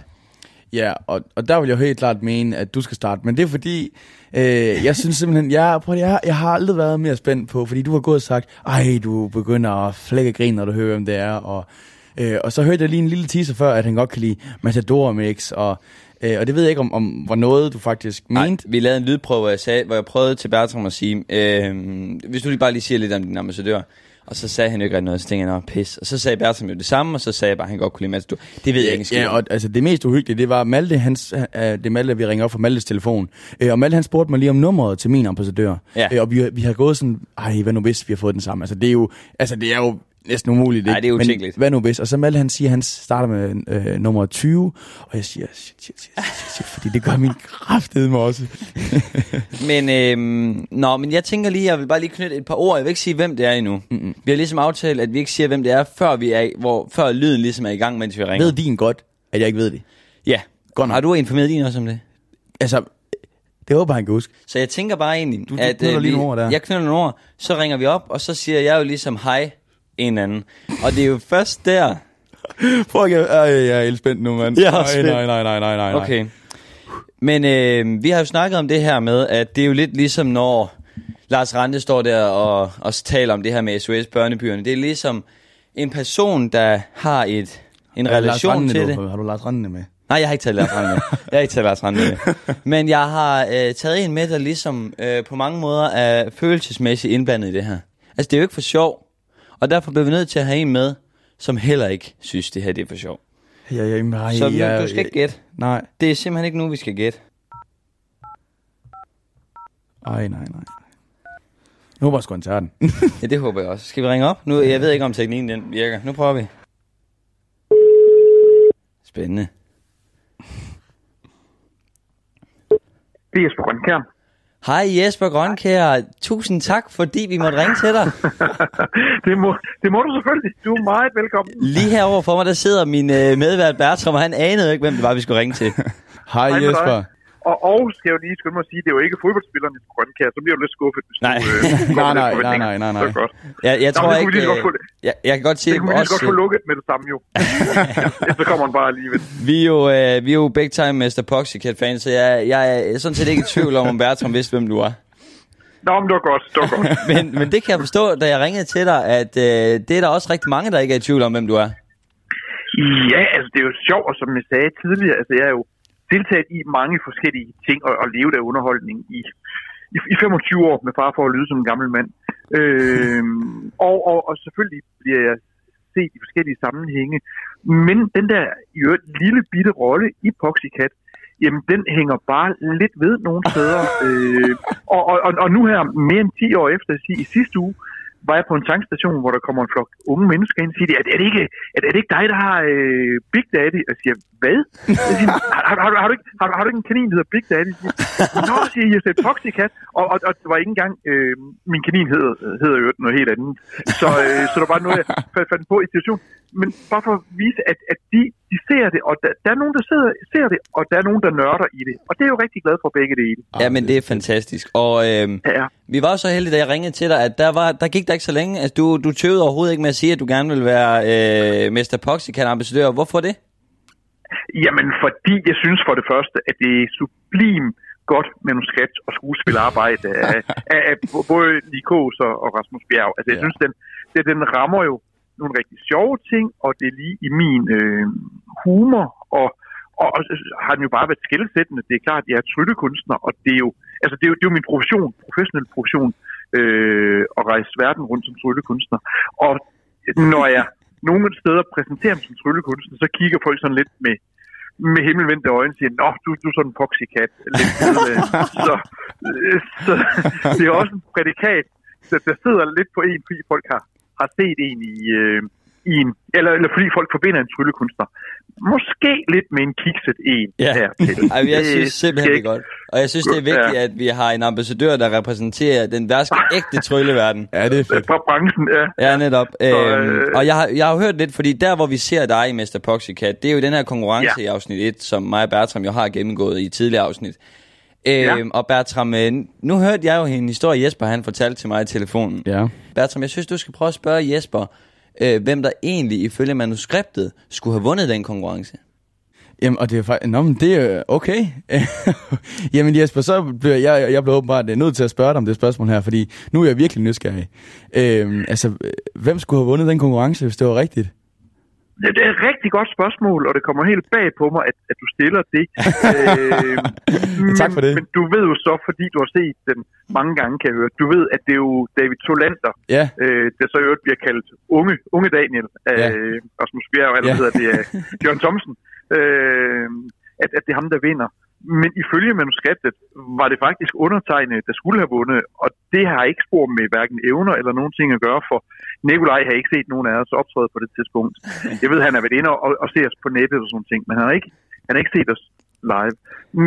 Ja, og, og der vil jeg helt klart mene, at du skal starte. Men det er fordi, øh, jeg synes simpelthen, jeg, prøv, jeg, jeg har aldrig været mere spændt på, fordi du har gået og sagt, ej, du begynder at flække grin, når du hører, hvem det er. Og, øh, og så hørte jeg lige en lille teaser før, at han godt kan lide Matador Mix, og, øh, og det ved jeg ikke, om, om var noget, du faktisk mente. Nej, vi lavede en lydprøve, hvor jeg, sagde, hvor jeg prøvede til Bertram at sige, øh, hvis du lige bare lige siger lidt om din ambassadør, og så sagde han jo ikke rigtig noget, så tænkte jeg, pis. Og så sagde Bertram jo det samme, og så sagde jeg bare, at han godt kunne lide Matador. Det ved jeg ikke skid Ja, og altså, det mest uhyggelige, det var Malte, hans, øh, det er Malte, vi ringer op fra Maltes telefon. Øh, og Malte, han spurgte mig lige om nummeret til min ambassadør. Ja. Øh, og vi, vi har gået sådan, ej, hvad nu hvis vi har fået den samme? Altså, det er jo, altså, det er jo næsten umuligt. Ikke? det er Men utænkeligt. hvad nu hvis? Og så Malte, han siger, han starter med øh, nummer 20, og jeg siger, shit, shit, shit, shit, shit, fordi det gør min kraftedeme også. Men, øhm, nå, men jeg tænker lige, jeg vil bare lige knytte et par ord. Jeg vil ikke sige, hvem det er endnu. Mm-mm. Vi har ligesom aftalt, at vi ikke siger, hvem det er, før, vi er, hvor, før lyden ligesom er i gang, mens vi ringer. ved din godt, at jeg ikke ved det? Ja. Godt nok. Har du informeret din også om det? Altså, det håber han kan huske. Så jeg tænker bare egentlig, Du- du at knytter øh, lige vi, nogle ord der. jeg knytter nogle ord, så ringer vi op, og så siger jeg jo ligesom hej en anden. Og det er jo først der, Fuck, jeg, jeg, jeg er helt spændt nu, mand. Jeg er spændt. nej, nej, nej, nej, nej, nej. Okay. Men øh, vi har jo snakket om det her med, at det er jo lidt ligesom når Lars Rante står der og, og taler om det her med SOS Børnebyerne. Det er ligesom en person, der har et, en Lars relation til du, det. Har du Lars Randende med? Nej, jeg har ikke taget Lars Rante med. Jeg har ikke taget Lars Rante med. Men jeg har øh, taget en med, der ligesom øh, på mange måder er følelsesmæssigt indblandet i det her. Altså, det er jo ikke for sjov. Og derfor bliver vi nødt til at have en med, som heller ikke synes, det her det er for sjov. Ja, ja, nej, Så jeg, du skal ikke gætte. Nej. Det er simpelthen ikke nu, vi skal gætte. Ej, nej, nej. Nu var sgu han tager den. Ja, det håber jeg også. Skal vi ringe op? Nu, jeg ved ikke, om teknikken den virker. Nu prøver vi. Spændende. Det er Jesper Grønkær. Hej Jesper Grønkær. Tusind tak, fordi vi måtte ringe til dig. det, må, det må du selvfølgelig. Du er meget velkommen. Lige herover for mig, der sidder min øh, medvært Bertram, og han anede ikke, hvem det var, vi skulle ringe til. Hej Hej Jesper. Og, og skal jeg jo lige skynde mig at sige, det er jo ikke fodboldspilleren i Grønkær, så bliver du lidt skuffet, hvis Nej. du... Øh, Nej, nej, nej, nej, nej, nej. Er godt. Jeg, jeg Nå, tror vi ikke... så få Øh, det. jeg, jeg kan godt sige Det kunne vi lige så godt få også, lukket med det samme jo. så kommer han bare alligevel. vi er jo, øh, vi er jo big time Mr. Poxycat fans, så jeg, jeg er sådan set ikke i tvivl om, om Bertram vidste, hvem du var. Nå, men det var godt, det var godt. men, men det kan jeg forstå, da jeg ringede til dig, at øh, det er der også rigtig mange, der ikke er i tvivl om, hvem du er. Ja, altså det er jo sjovt, og som jeg sagde tidligere, altså jeg er jo deltaget i mange forskellige ting og, og levet af underholdning i, i, i 25 år med far for at lyde som en gammel mand. Øhm, og, og, og selvfølgelig bliver jeg set i forskellige sammenhænge. Men den der i øvrigt lille bitte rolle i Poxycat, jamen den hænger bare lidt ved nogle steder. øh, og, og, og, og nu her, mere end 10 år efter, i sidste uge, var jeg på en tankstation, hvor der kommer en flok unge mennesker ind og siger, er, er, det ikke, er, er det ikke dig, der har øh, Big Daddy? Og jeg siger, hvad? Jeg siger, har, har, har, du- har, du ikke, har, har du ikke en kanin, der hedder Big Daddy? Jeg siger, Nå, siger jeg, jeg er Og, og, og, det var ikke engang, øh, min kanin hedder, hedder jo noget helt andet. Så, øh, så der var noget, jeg fandt, fandt på i situationen. Men bare for at vise, at, at de, de ser det, og der, der er nogen, der sidder, ser det, og der er nogen, der nørder i det. Og det er jo rigtig glad for begge dele. Ja, men det er fantastisk. Og øh, Ja. vi var så heldige, da jeg ringede til dig, at der, var, der gik der ikke så længe. Altså, du, du tøvede overhovedet ikke med at sige, at du gerne vil være øh, Mr. Poxycat ambassadør. Hvorfor det? Jamen, fordi jeg synes for det første, at det er sublim godt manuskript og skuespilarbejde af, af, af både Likos og, og Rasmus Bjerg. Altså, jeg Ja. synes, den, det, den rammer jo nogle rigtig sjove ting, og det er lige i min øh, humor, og, og, og har den jo bare været skældsættende. Det er klart, at jeg er tryllekunstner, og det er jo, altså, det er jo, det er jo min profession, professionel profession, øh, at rejse verden rundt som tryllekunstner. Og når jeg nogle steder præsenterer mig som tryllekunstner, så kigger folk sådan lidt med, med himmelvendte øjne og siger, Nå, du, du er sådan en poxycat. Lidt, øh, så, øh, så det er også en prædikat, der, der sidder lidt på en, fordi folk har, har set en i, øh, i en, eller, eller fordi folk forbinder en tryllekunstner. Måske lidt med en kikset en Ja. her til. Ej, jeg synes simpelthen, det er godt. Og jeg synes, det er vigtigt, Ja. at vi har en ambassadør, der repræsenterer den værste ægte trylleverden. Ja, det er fedt. Fra branchen, ja. Ja, netop. Så, øhm, øh, og jeg har, jeg har hørt lidt, fordi der, hvor vi ser dig i Mr. Poxycat, det er jo den her konkurrence Ja. i afsnit 1, som mig og Bertram jo har gennemgået i tidligere afsnit. Øhm, Ja. Og Bertram, øh, nu hørte jeg jo en historie, Jesper han fortalte til mig i telefonen. Ja. Bertram, jeg synes, du skal prøve at spørge Jesper, øh, hvem der egentlig ifølge manuskriptet skulle have vundet den konkurrence. Jamen, og det er faktisk... Nå, men det er okay. Jamen Jesper, så bliver jeg, jeg bliver åbenbart øh, nødt til at spørge dig om det spørgsmål her, fordi nu er jeg virkelig nysgerrig. Øhm, altså, hvem skulle have vundet den konkurrence, hvis det var rigtigt? Det er et rigtig godt spørgsmål, og det kommer helt bag på mig, at, at du stiller det. øh, Tak for det. Men, du ved jo så, fordi du har set den mange gange, kan jeg høre, du ved, at det er jo David Tolander, Ja, øh, der så i øvrigt bliver kaldt unge, unge Daniel Ja. ja. Rasmus Bjerg, eller Ja. hedder det er Jørgen Thomsen, øh, at, at det er ham, der vinder. Men ifølge manuskriptet var det faktisk undertegnet, der skulle have vundet, og det har ikke spor med hverken evner eller nogen ting at gøre, for Nikolaj har ikke set nogen af os optræde på det tidspunkt. Jeg ved, han har været inde og, og se os på nettet og sådan ting, men han har ikke, han har ikke set os live.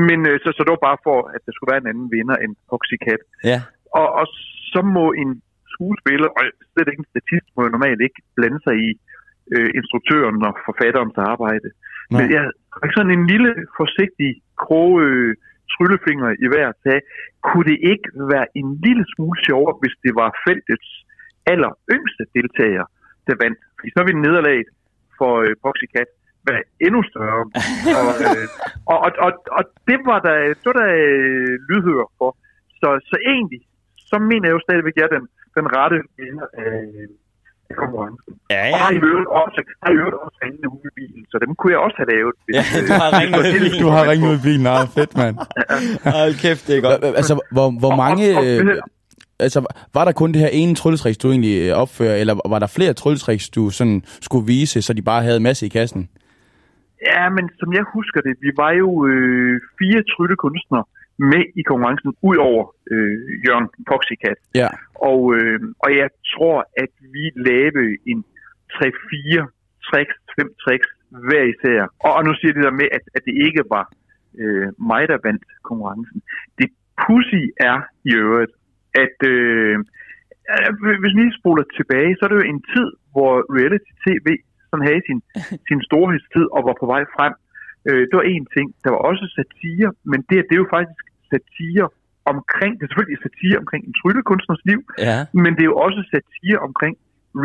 Men øh, så, så det var bare for, at der skulle være en anden vinder end Poxycat. Ja. Og, og så må en skuespiller, og slet ikke en statist, må jo normalt ikke blande sig i øh, instruktøren og forfatterens arbejde. Nej. Men jeg har sådan en lille, forsigtig, kroge øh, tryllefinger i hver tag. Kunne det ikke være en lille smule sjovere, hvis det var feltets aller yngste deltager, der vandt? Fordi så vil nederlaget for øh, Poxycat være endnu større. og, øh, og, og, og, og det var der, det var der øh, lydhør for. Så, så egentlig, så mener jeg jo stadigvæk, at jeg er den, den rette vinder af konkurrencen. Ja, Og har ja. i øvrigt også, har i øvrigt også ringende ude i bilen, så dem kunne jeg også have lavet. Hvis, Ja, øh, du har ringet ud i bilen. du har ringet ud i bilen. Nej, fedt, mand. Hold kæft, det er godt. Altså, hvor, hvor Og- mange... og- og- Øh, altså, var der kun det her ene trylletriks, du egentlig øh, opfører, eller var der flere trylletriks, du sådan skulle vise, så de bare havde masse i kassen? Ja, men som jeg husker det, vi var jo øh, fire tryllekunstnere med i konkurrencen, ud over øh, Jørgen Poxycat. Ja. Og, øh, og jeg tror, at vi lavede en 3-4 tricks, 5 tricks hver især. Og, og nu siger det der med, at, at det ikke var øh, mig, der vandt konkurrencen. Det pussy er i øvrigt, at øh, øh, hvis vi lige spoler tilbage, så er det jo en tid, hvor reality-tv sådan havde sin, sin storhedstid og var på vej frem. Øh, det var en ting. Der var også satire, men det, det er jo faktisk satire omkring, det er selvfølgelig satire omkring en tryllekunstners liv, Ja. men det er jo også satire omkring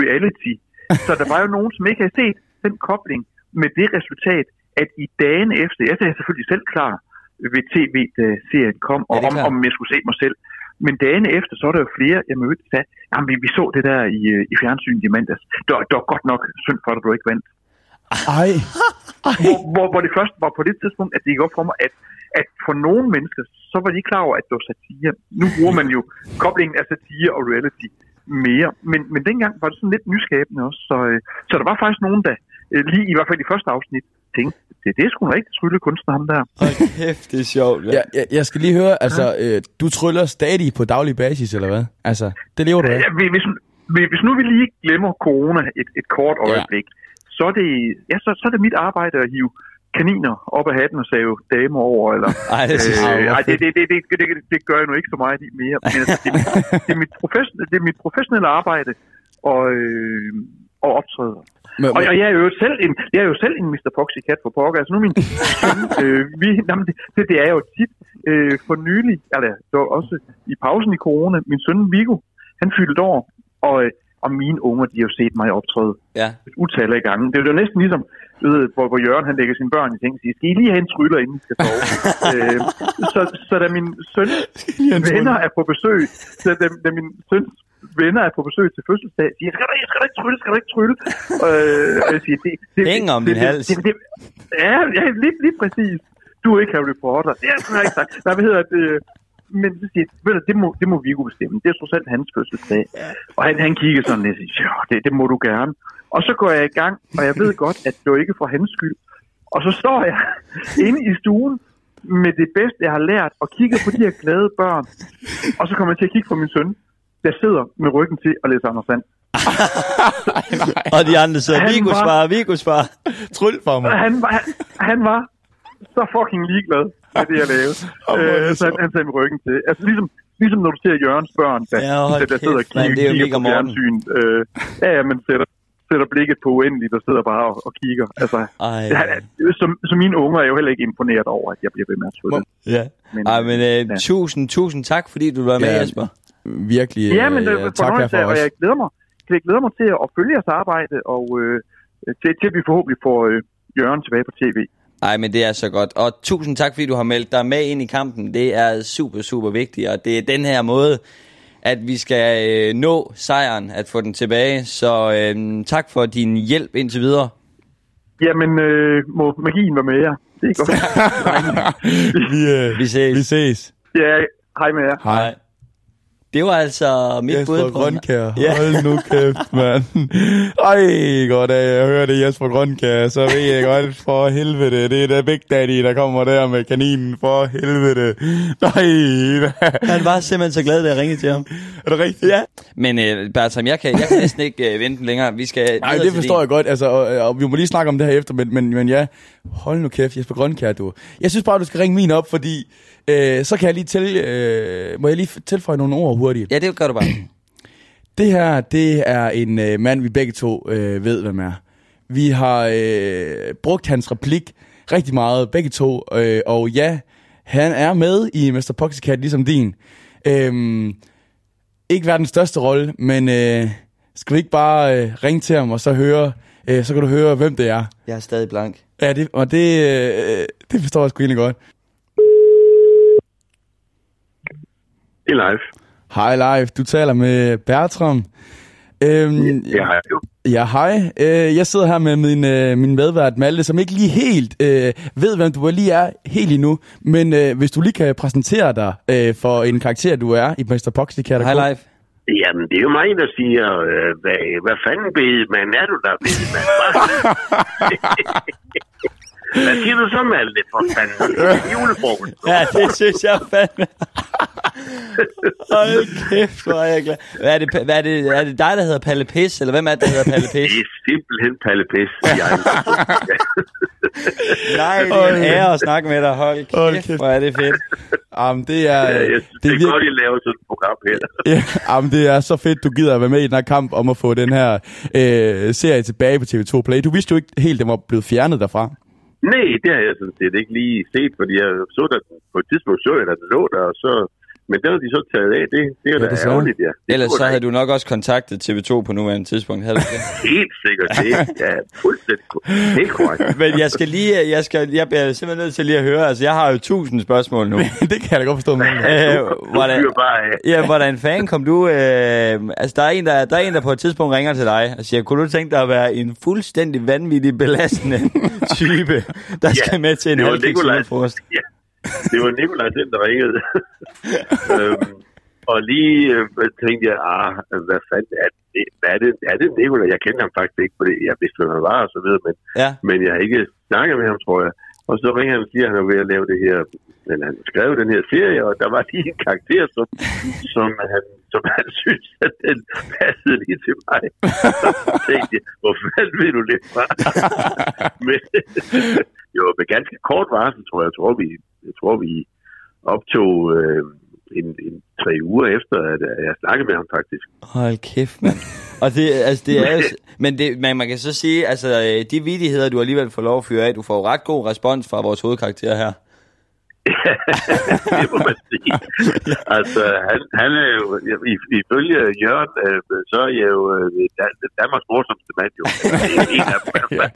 reality. Så der var jo nogen, som ikke havde set den kobling med det resultat, at i dagene efter, jeg er selvfølgelig selv klar ved tv, da serien kom, og Ja, om, om jeg skulle se mig selv. Men dagene efter, så er der jo flere, jeg mødte, der sagde, jamen vi, vi så det der i, øh, i fjernsynet i mandags. Det var, det var godt nok synd for dig, du ikke vandt. Ej. Hvor, hvor, hvor det først var på det tidspunkt, at det gik op for mig, at, at for nogle mennesker, så var de ikke klar over, at det var satire. Nu bruger man jo koblingen af satire og reality mere. Men, men dengang var det sådan lidt nyskabende også. Så, øh, så der var faktisk nogen, der øh, lige i hvert fald i første afsnit tænkte, det, det er sgu en rigtig tryllekunstner, ham der. Hold kæft, det er sjovt. Ja, jeg, jeg skal lige høre, altså, øh, du tryller stadig på daglig basis, eller hvad? Altså, det lever du af? Ja, hvis, hvis, hvis nu vi lige glemmer corona et, et kort Ja. øjeblik, så, er det, ja, så, så er det mit arbejde at hive kaniner op af hatten og save damer over, eller... Ej, det øh, ej, det, det, det, det, det, det, det gør jeg nu ikke så meget mere. Men altså, det, er mit- det, er mit professionelle, det er mit professionelle arbejde og, øh, og optræde. Men, Og, og jeg er jo selv en, jeg er jo selv en Mr. Foxy Cat for pokker. Altså nu min søn, øh, vi, jamen, det, det, det, er jo tit øh, for nylig, eller det var også i pausen i corona, min søn Viggo, han fyldte år, og, øh, og mine unger, de har jo set mig optræde Ja. et utal af gange. Det er jo næsten ligesom, du ved, hvor, hvor Jørgen han lægger sine børn i seng og siger, skal I lige have en tryller, inden I skal sove? øh, så, så da min søn venner er på besøg, så da, da min søns venner er på besøg til fødselsdag, siger, skal ikke- skal ikke trylle, skal du ikke trylle? øh, og jeg siger, det, det, Hænger om det, din det, hals. Det, det, ja, ja lige, lige præcis. Du er ikke Harry Potter. Det har jeg ikke sagt. Nej, hvad hedder det? Men så siger jeg, ved du, det må, det må Viggo bestemme. Det er trods alt hans fødselsdag. Og han, han kigger sådan lidt og siger, ja, det, det må du gerne. Og så går jeg i gang, og jeg ved godt, at det var ikke for hans skyld. Og så står jeg inde i stuen med det bedste, jeg har lært, og kigger på de her glade børn. Og så kommer jeg til at kigge på min søn, der sidder med ryggen til og læser Anders Sand. Og de andre sidder, Han Vigos var- far, Vigos far. Tryl for mig. Han, var, han, han var så fucking ligeglad med det, jeg lavede. er øh, så han, han sagde med ryggen til. Altså ligesom, ligesom når du ser Jørgens børn, der, Ja, der, der sidder og kæft, kigger, det er jo kigger på fjernsyn. Øh, ja, ja, man sætter, sætter blikket på uendeligt og sidder bare og, og kigger. Altså, Ej, det, er- så, så mine unger er jo heller ikke imponeret over, at jeg bliver ved med at trylle. ja. Men, Ej, men øh, ja. tusind, tusind tak, fordi du var med, Ja. Jesper. Virkelig, Ja, men øh, er tak fornøjelse, herfra og jeg også. glæder mig, jeg glæder mig til at følge jeres arbejde, og øh, til, til at vi forhåbentlig får øh, Jørgen tilbage på tv. Ej, men det er så godt. Og tusind tak, fordi du har meldt dig med ind i kampen. Det er super, super vigtigt, og det er den her måde, at vi skal øh, nå sejren, at få den tilbage. Så øh, tak for din hjælp indtil videre. Jamen, øh, må magien være med jer. Det er godt. vi, øh, Vi ses. vi ses. ja, hej med jer. Hej. Det var altså mit bud Jesper på... Grønkær. Ja. Hold nu kæft, mand. Ej, godt at jeg hører det Jesper Grønkær, så ved jeg godt, for helvede, det er da Big Daddy, der kommer der med kaninen, for helvede. Nej, Han var simpelthen så glad, da jeg ringede til ham. er det rigtigt? Ja. Men øh, Bertram, jeg kan, jeg kan næsten ikke øh, vente længere. Vi skal Nej, det forstår din- jeg godt, altså, og, og, vi må lige snakke om det her efter, men, men, men ja, hold nu kæft, Jesper Grønkær, du. Jeg synes bare, du skal ringe min op, fordi øh, så kan jeg lige til, øh, må jeg lige tilføje nogle ord hurtigt. Ja, det gør du bare. Det her, det er en øh, mand, vi begge to øh, ved, hvem er. Vi har øh, brugt hans replik rigtig meget, begge to, øh, og ja, han er med i Mr. Poxycat, ligesom din. Øhm, ikke verdens største rolle, men øh, skal vi ikke bare øh, ringe til ham og så høre, øh, så kan du høre, hvem det er. Jeg er stadig blank. Ja, det, og det, øh, det forstår jeg sgu egentlig godt. Det er live. Hej live, du taler med Bertram. Øhm, jeg jo. Ja, hej. Øh, jeg sidder her med min, øh, min medvært Malte, som ikke lige helt øh, ved, hvem du lige er helt endnu. Men øh, hvis du lige kan præsentere dig øh, for en karakter, du er i Mr. Poxy, kan Hej live. Jamen, det er jo mig, der siger, øh, hvad, hvad fanden bedemand er du der, bedemand? hvad siger du så, Malte, for fanden? Det er julefrokost. Ja, det synes jeg fandme. Hold kæft, hvor er jeg glad. Hvad er, det, hvad er, det, er det dig, der hedder Palle Pis, eller hvem er det, der hedder Palle Pis? Det er simpelthen Palle Pis. Nej, det er en ære at snakke med dig. Hold Hold kæft, kæft. hvor er det fedt. Jamen, det er, jeg synes, det det er er virkelig, godt, I laver sådan et program her. ja, jamen, det er så fedt, du gider at være med i den her kamp om at få den her øh, serie tilbage på TV2 Play. Du vidste jo ikke helt, den var blevet fjernet derfra. Nej, det har jeg sådan set ikke lige set, fordi jeg så der på et tidspunkt, så jeg, at den lå der, og så... Men den har de så taget af, det, det er Ja, ja, da ærgerligt, ja. Det Ellers så havde du nok også kontaktet TV2 på nuværende tidspunkt. Havde du det? Helt sikkert, det er fuldstændig helt korrekt. Men jeg skal lige, jeg skal, jeg bliver simpelthen nødt til lige at høre, altså jeg har jo tusind spørgsmål nu. det kan jeg da godt forstå. Men... Øh, hvordan, bare af. ja, hvordan fanden kom du... Øh, altså, der er, en, der, der er en, der på et tidspunkt ringer til dig og siger, kunne du tænke dig at være en fuldstændig vanvittig belastende type, der Ja, skal med til en det julefrokost? Ja, det var Nikolaj selv, der ringede. øhm, og lige øh, tænkte jeg, ah, hvad fanden er det? Er det, er det Nikolaj? Jeg kender ham faktisk ikke, fordi jeg vidste, hvem han var og så videre, men, Ja. men jeg har ikke snakket med ham, tror jeg. Og så ringer han og siger, at han er ved at lave det her, men han skrev den her serie, og der var lige en karakter, som, som, han, som han synes, at den passede lige til mig. Så tænkte jeg, hvor fanden vil du det fra? men, jo, med ganske kort varsel, tror jeg, jeg tror, vi, jeg tror, vi optog øh, en, en, tre uger efter, at jeg snakkede med ham faktisk. Hold kæft, mand. Og det, altså, det er men det, man, man kan så sige, altså, øh, de vidigheder, du alligevel får lov at fyre af, du får ret god respons fra vores hovedkarakter her. det må man sige. Altså, han, han er jo, i- ifølge Jørgen, øh, så er jeg jo øh, Dan- Danmarks morsomste mand, jo. En af dem, fald.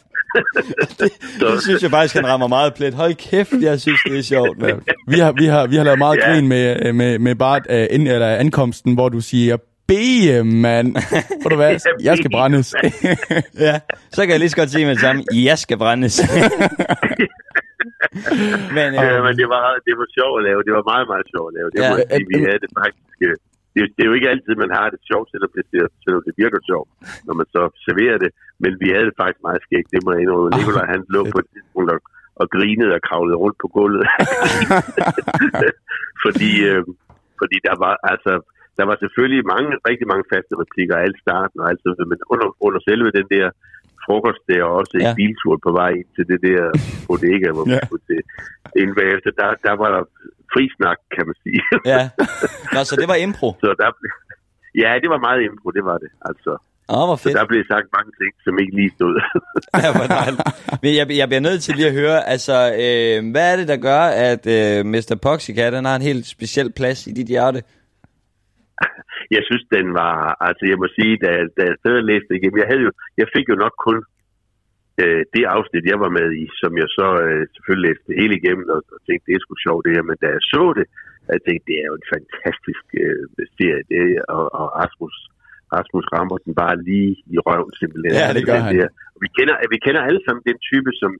Så- Det synes jeg faktisk, han rammer meget plet. Hold kæft, jeg synes, det er sjovt, mand. Vi har, vi har, vi har lavet meget Ja. grin med, med, med bare uh, ind, eller ankomsten, hvor du siger, bede, mand. Ved du hvad? Jeg skal brændes. Ja, så kan jeg lige så godt sige med det samme. Jeg skal brændes. men, Ja, øh, men det var, det var sjovt at lave. Det var meget, meget sjovt at lave. Det Ja. var, ja. vi havde det faktisk... øh, Det, det er jo ikke altid, man har det sjovt, selvom det, selvom det virker sjovt, når man så serverer det. Men vi havde det faktisk meget skægt. Det må jeg indrømme. Nikolaj, han lå på et tidspunkt og, og grinede og kravlede rundt på gulvet. fordi, øh, fordi der var altså... Der var selvfølgelig mange, rigtig mange faste replikker, alt starten og alt sådan men under, under selve den der frokost der, og også ja. En biltur på vej ind til det der bodega, hvor vi Ja. skulle til inden bagefter, der, der var der fri snak, kan man sige. ja. Nå, så det var impro. så der, ja, det var meget impro, det var det. Altså, Åh, hvor så fedt. der blev sagt mange ting, som ikke lige stod. Ja, hvor. Men jeg, jeg bliver nødt til lige at høre, altså, øh, hvad er det, der gør, at øh, Mr. Poxycat, han har en helt speciel plads i dit hjerte? jeg synes, den var, altså jeg må sige, da, da jeg sad og læste igennem, jeg, havde jo, jeg fik jo nok kun øh, det afsnit, jeg var med i, som jeg så øh, selvfølgelig læste hele igennem og, og tænkte, det er sgu sjovt det her, men da jeg så det, jeg tænkte, det er jo en fantastisk øh, serie, det, og, og Rasmus, Rasmus rammer den bare lige i røven simpelthen. Ja, det gør han. Der. Og Vi kender, vi kender alle sammen den type, som,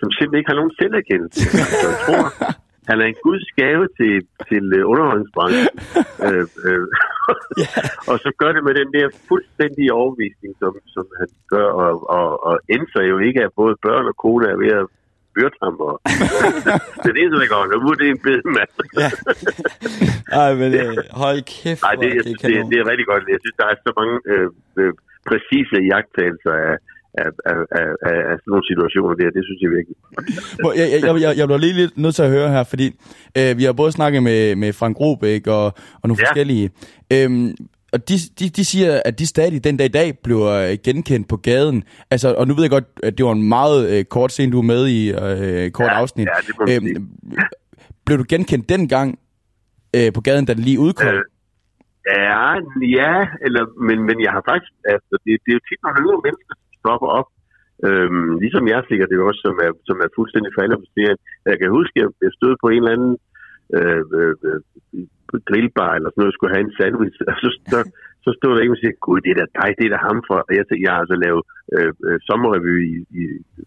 som simpelthen ikke har nogen selverkendelse. Jeg tror, han er en guds gave til, til øh, underholdningsbranchen. øh, øh, og så gør det med den der fuldstændige overvisning, som, som han gør, og, og, og ændrer jo ikke, at både børn og kone er ved at byrde ham. Og det er det eneste, der går. Nu er det en bed, mand. Ej, men øh, hold kæft, Nej, det, jeg er det, det, det er rigtig godt. Jeg synes, der er så mange øh, øh, præcise jagttagelser af, af, af, af, af, af sådan nogle situationer der. Det synes jeg virkelig. Jeg, jeg, jeg, jeg, bliver lige lidt nødt til at høre her, fordi øh, vi har både snakket med, med Frank Robæk og, og nogle ja. forskellige. Øhm, og de, de, de siger, at de stadig den dag i dag bliver øh, genkendt på gaden. Altså, og nu ved jeg godt, at det var en meget øh, kort scene, du var med i, øh, kort Ja, afsnit. ja, det sige. blev du genkendt dengang øh, på gaden, da den lige udkom? Øh, Ja, ja, eller, men, men jeg har faktisk, altså, det, det er jo tit nogle yngre mennesker, stopper op, øhm, ligesom jeg sikkert det også, som er, som er fuldstændig faldet på serien. Jeg kan huske, at jeg stod på en eller anden øh, øh, øh, grillbar, eller sådan noget, jeg skulle have en sandwich, og så, så, så stod der en og siger, gud, det er da dig, det er da ham for, og jeg tænkte, jeg har altså lavet øh, øh, sommerrevy i, i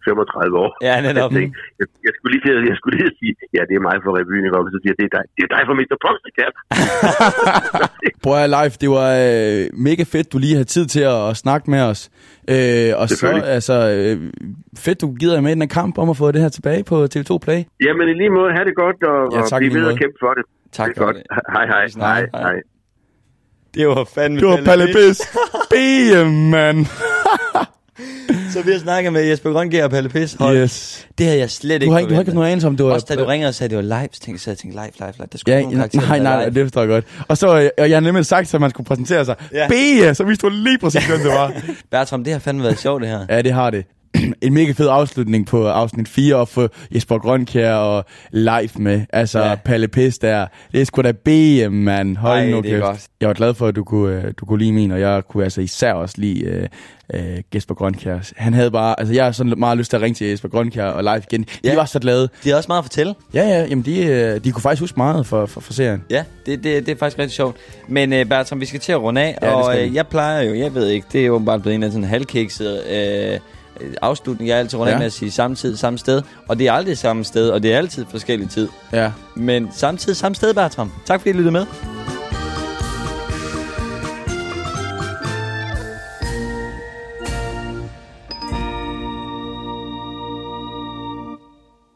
35 år. Ja, netop. Jeg, tænkte, jeg, jeg, skulle lige jeg skulle lige sige, ja, det er mig for revyen, ikke? og så siger det er dig, det er dig for Mr. Proxycat. Prøv at live, det var øh, mega fedt, du lige har tid til at, at snakke med os. Øh, og så, altså, øh, fedt, du gider med i den her kamp om at få det her tilbage på TV2 Play. Jamen i lige måde, have det godt, og, Ja, og tak i bliv lige ved måde. kæmpe for det. Tak det er for godt. det. Hej, hej. Hej, Hej. hej. Det var fandme Det var Palle Pis. BM, mand. Så vi har snakket med Jesper Grønkjær og Palle Pis. Hold. Yes. Det havde jeg slet ikke Du har ikke, du har ikke forventet. nogen anelse om, det var... Også da du ringer og sagde, det var live, så tænkte jeg, så jeg tænkte, live, live, live. Der skulle Ja, nogle nej, karakterer, nej, nej, det forstår jeg godt. Og så, øh, og jeg har nemlig sagt, at man skulle præsentere sig. Ja. Ja. B, så vidste du lige præcis, hvem det var. Bertram, det har fandme været sjovt, det her. Ja, det har det. en mega fed afslutning på afsnit 4 og få Jesper Grønkjær og live med. Altså Ja. Palle Pis der. Det er sgu da BM, mand. Hold Ej, nu det er godt. Jeg var glad for, at du kunne, øh, du kunne lide min, og jeg kunne altså især også lide øh, øh, Jesper Grønkjær. Han havde bare, altså jeg har sådan meget lyst til at ringe til Jesper Grønkjær og live igen. De Ja. var så glade. De har også meget at fortælle. Ja, ja, jamen de, øh, de kunne faktisk huske meget for, for, for serien. Ja, det, det, det er faktisk rigtig sjovt. Men uh, Bertram, vi skal til at runde af, Ja, og uh, jeg plejer jo, jeg ved ikke, det er jo bare blevet en af sådan halvkikset uh, afslutning. Jeg er altid rundt ja. Ja. med at sige samme tid, samme sted. Og det er aldrig samme sted, og det er altid forskellig tid. Ja. Men samme tid, samme sted, Bertram. Tak fordi I lyttede med.